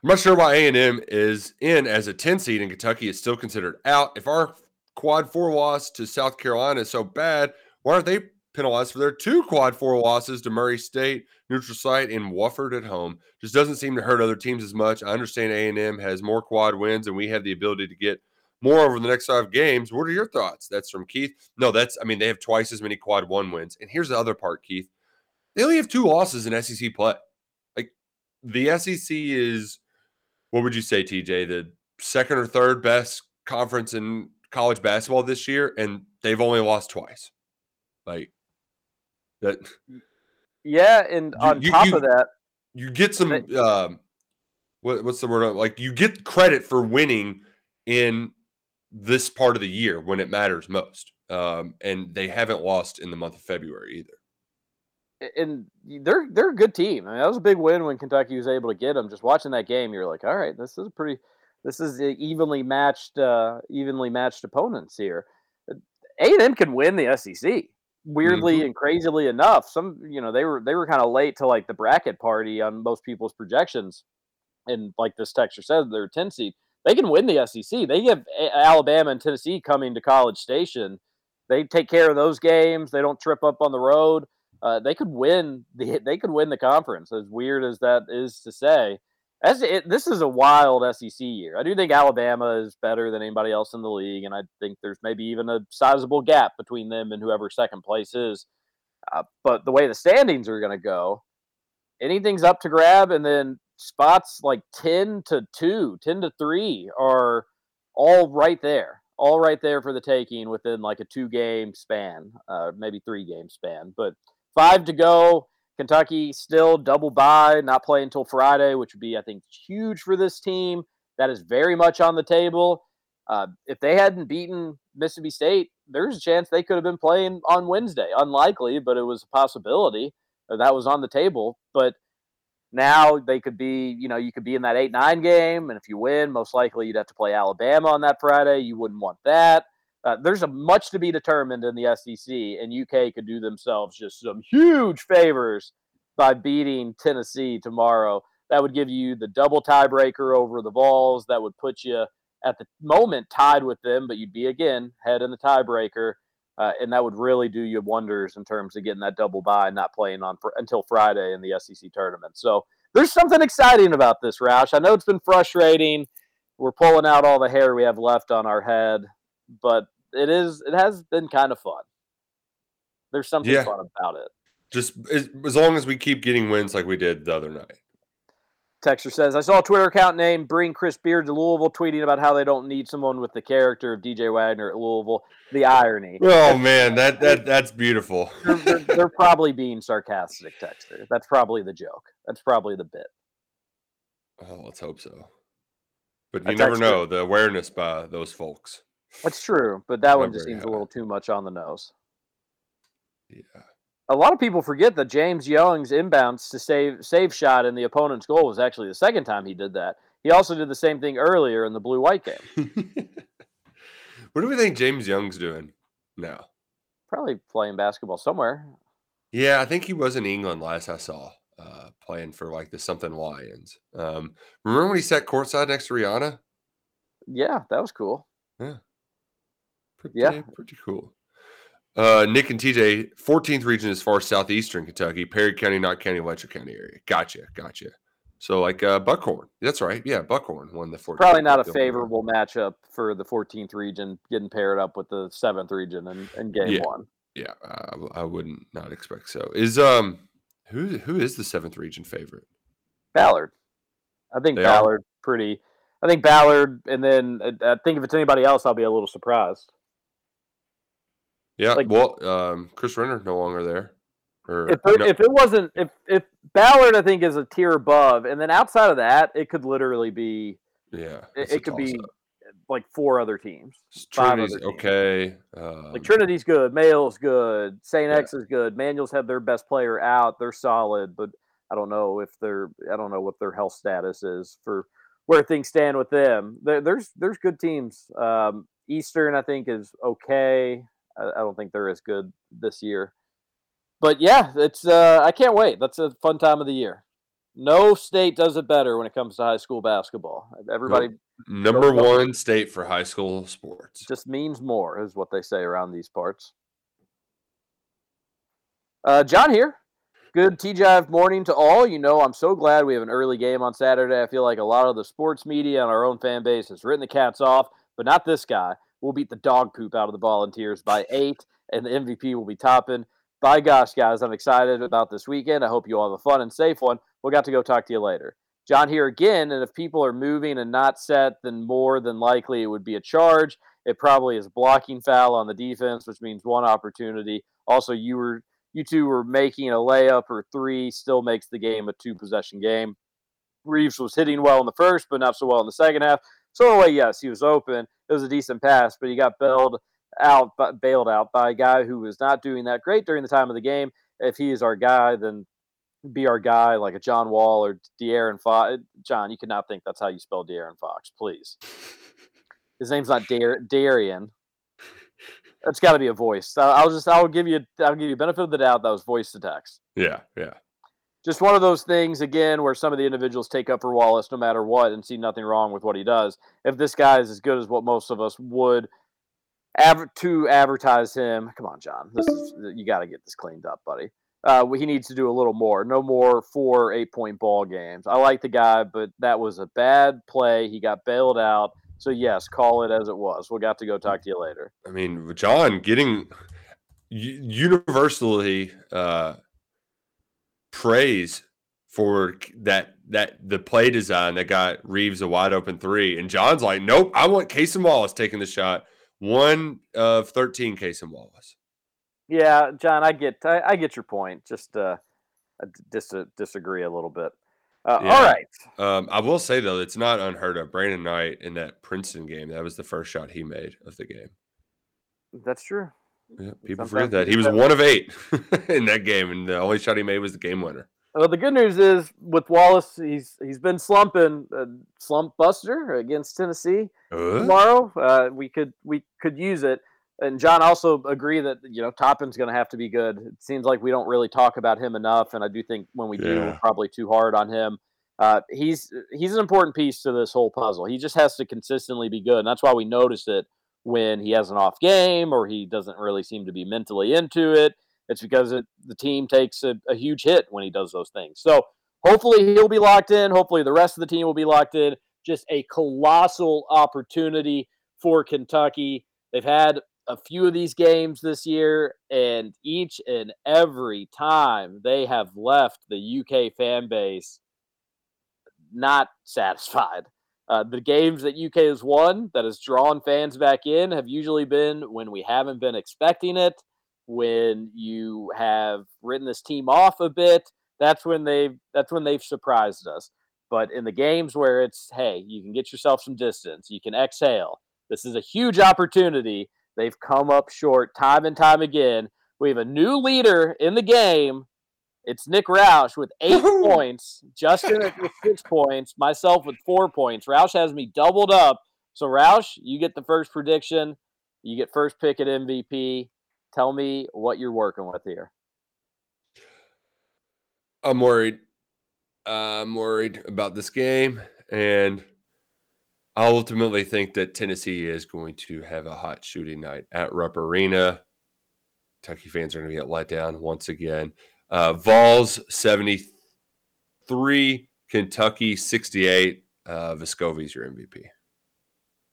I'm not sure why A and M is in as a 10 seed and Kentucky is still considered out. If our quad four loss to South Carolina is so bad, why aren't they penalized for their two quad four losses to Murray State, neutral site, and Wofford at home? Just doesn't seem to hurt other teams as much. I understand A and M has more quad wins, and we have the ability to get more over the next five games. What are your thoughts? That's from Keith. No, that's I mean they have twice as many quad one wins. And here's the other part, Keith. They only have two losses in SEC play. Like the SEC is what would you say, TJ? The second or third best conference in college basketball this year, and they've only lost twice. Like that. Yeah, and on you- top you- of that, You get some. Um, what, what's the word? Like you get credit for winning in this part of the year when it matters most. Um, and they haven't lost in the month of February either. and they're they're a good team. I mean, that was a big win when Kentucky was able to get them. Just watching that game, you're like, all right, this is a pretty, this is evenly matched, uh, evenly matched opponents here. A and M can win the SEC. Weirdly Mhm. and crazily enough, some you know they were they were kind of late to like the bracket party on most people's projections, and like this texture said, they're ten seed. They can win the SEC. They have Alabama and Tennessee coming to College Station. They take care of those games. They don't trip up on the road uh, they could win the they could win the conference. As weird as that is to say, as it, this is a wild SEC year. I do think Alabama is better than anybody else in the league, and I think there's maybe even a sizable gap between them and whoever second place is. Uh, but the way the standings are going to go, anything's up to grab, and then spots like ten to two, 10 to three are all right there, all right there for the taking within like a two game span, uh, maybe three game span, but five to go. Kentucky still double bye, not play until Friday, which would be, I think, huge for this team. That is very much on the table. Uh, if they hadn't beaten Mississippi State, there's a chance they could have been playing on Wednesday. Unlikely, but it was a possibility that was on the table. But now they could be, you know, you could be in that 8 9 game. And if you win, most likely you'd have to play Alabama on that Friday. You wouldn't want that. Uh, there's a much to be determined in the SEC, and UK could do themselves just some huge favors by beating Tennessee tomorrow. That would give you the double tiebreaker over the Vols. That would put you at the moment tied with them, but you'd be again head in the tiebreaker, uh, and that would really do you wonders in terms of getting that double bye and not playing on fr- until Friday in the SEC tournament. So there's something exciting about this, Roush. I know it's been frustrating. We're pulling out all the hair we have left on our head, but it is it has been kind of fun. There's something Yeah. fun about it. Just as, as long as we keep getting wins like we did the other night. Texter says, I saw a Twitter account named Bring Chris Beard to Louisville tweeting about how they don't need someone with the character of DJ Wagner at Louisville. The irony. Oh man, that that that's beautiful. they're, they're, they're probably being sarcastic, Texter. That's probably the joke. That's probably the bit. Oh, let's hope so. But you never know the awareness by those folks. That's true, but that one just seems a little too much on the nose. Yeah. A lot of people forget that James Young's inbounds to save save shot in the opponent's goal was actually the second time he did that. He also did the same thing earlier in the blue white game. What do we think James Young's doing now? Probably playing basketball somewhere. Yeah, I think he was in England last I saw, uh, playing for like the something Lions. Um, remember when he sat courtside next to Rihanna? Yeah, that was cool. Yeah. Pretty, Yeah. pretty cool. Uh, Nick and TJ, 14th region as far as southeastern Kentucky, Perry County, not County, Letcher County area. Gotcha, gotcha. So like uh, Buckhorn, that's right. Yeah, Buckhorn won the 14th. Probably not a favorable matchup for the 14th region getting paired up with the 7th region in, in game Yeah. one. Yeah, I, I wouldn't not expect so. Is um who who is the seventh region favorite? Ballard. I think They are? Ballard pretty. I think Ballard, and then uh, I think if it's anybody else, I'll be a little surprised. Yeah, Like- well, um, Chris Renner no longer there. Or If it, no- if it wasn't, if if Ballard, I think is a tier above, and then outside of that, it could literally be. yeah, It, it could be like four other teams. Trinity's other teams. okay. Um, Like Trinity's good, Mayo's good, Saint Yeah. X is good. Manuals have their best player out; they're solid, but I don't know if they're I don't know what their health status is for where things stand with them. There, there's there's good teams. Um, Eastern, I think, is okay. I, I don't think they're as good this year, but yeah, it's uh, I can't wait. That's a fun time of the year. No state does it better when it comes to high school basketball. Everybody number one state for high school sports. just means more, is what they say around these parts. Uh, John here. Good TGIF morning to all. You know, I'm so glad we have an early game on Saturday. I feel like a lot of the sports media and our own fan base has written the cats off, but not this guy. We'll beat the dog poop out of the volunteers by eight, and the MVP will be Toppin. By gosh, guys, I'm excited about this weekend. I hope you all have a fun and safe one. We'll got to go talk to you later. John here again, and if people are moving and not set, then more than likely it would be a charge. It probably is blocking foul on the defense, which means one opportunity. Also, you were you two were making a layup or three, still makes the game a two possession game. Reeves was hitting well in the first, but not so well in the second half. So in a way, yes, he was open. It was a decent pass, but he got bailed out, bailed out by a guy who was not doing that great during the time of the game. If he is our guy, then be our guy like a John Wall or De'Aaron Fox. Uh, John, you cannot think that's how you spell De'Aaron Fox, please. His name's not Dar- Darian. That's got to be a voice. I'll just I'll give you I'll give you benefit of the doubt that was voice to text. Yeah, yeah. Just one of those things again where some of the individuals take up for Wallace no matter what and see nothing wrong with what he does. If this guy is as good as what most of us would to advertise him, come on, John. This is you got to get this cleaned up, buddy. Uh, he needs to do a little more. No more four eight point ball games. I like the guy, but that was a bad play. He got bailed out. So yes, call it as it was. We'll got to go talk to you later. I mean, John getting universally uh, praise for that that the play design that got Reeves a wide open three, and John's like, nope, I want Cason Wallace taking the shot. One of thirteen, Cason Wallace. Yeah, John, I get I, I get your point. Just uh, I dis- disagree a little bit. Uh, Yeah. All right. Um, I will say though, it's not unheard of. Brandon Knight in that Princeton game, that was the first shot he made of the game. That's true. Yeah, people Sometimes forget that he was one of eight in that game, and the only shot he made was the game winner. Well, the good news is with Wallace, he's he's been slumping, uh, slump buster against Tennessee Uh? tomorrow. Uh, we could we could use it. And John also agree that you know Toppin's going to have to be good. It seems like we don't really talk about him enough, and I do think when we do, we're probably too hard on him. Uh, he's he's an important piece to this whole puzzle. He just has to consistently be good, and that's why we notice it when he has an off game or he doesn't really seem to be mentally into it. It's because it, the team takes a, a huge hit when he does those things. So hopefully he'll be locked in. Hopefully the rest of the team will be locked in. Just a colossal opportunity for Kentucky. They've had a few of these games this year, and each and every time they have left the UK fan base not satisfied. Uh, the games that UK has won that has drawn fans back in have usually been when we haven't been expecting it, when you have written this team off a bit. That's when they've that's when they've surprised us. But in the games where it's hey, you can get yourself some distance, you can exhale. This is a huge opportunity. They've come up short time and time again. We have a new leader in the game it's Nick Roush with eight points, Justin with six points, myself with four points. Roush has me doubled up. So, Roush, you get the first prediction. You get first pick at MVP. Tell me what you're working with here. I'm worried. I'm worried about this game, and I ultimately think that Tennessee is going to have a hot shooting night at Rupp Arena. Kentucky fans are going to get let down once again. Uh, Vols 73, Kentucky 68. Uh, Vescovi's your MVP.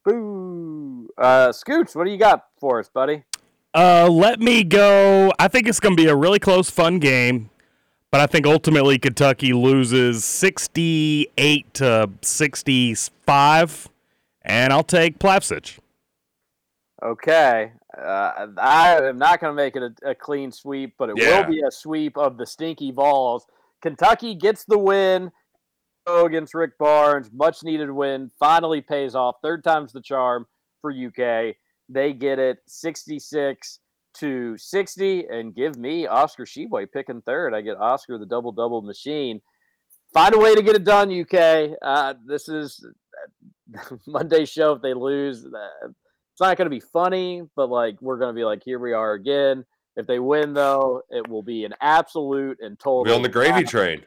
Boo. Uh, Scoots, what do you got for us, buddy? Uh, let me go. I think it's going to be a really close, fun game, but I think ultimately Kentucky loses 68 to 65, and I'll take Plavsic. Okay. Uh, I am not going to make it a, a, clean sweep, but it Yeah. will be a sweep of the stinky Vols. Kentucky gets the win against Rick Barnes. Much needed win. Finally pays off. Third time's the charm for UK. They get it 66 to 60 and give me Oscar Tshiebwe picking third. I get Oscar the double double machine. Find a way to get it done, UK. Uh, this is Monday show. If they lose, uh, not going to be funny, but like we're going to be like, here we are again. If they win, though, it will be an absolute and total. We're on the gravy train.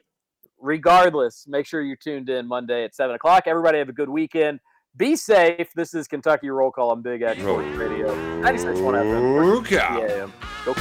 Regardless, make sure you're tuned in Monday at seven o'clock. Everybody have a good weekend. Be safe. This is Kentucky Roll Call on Big X oh. Radio. 96.1 FM. Go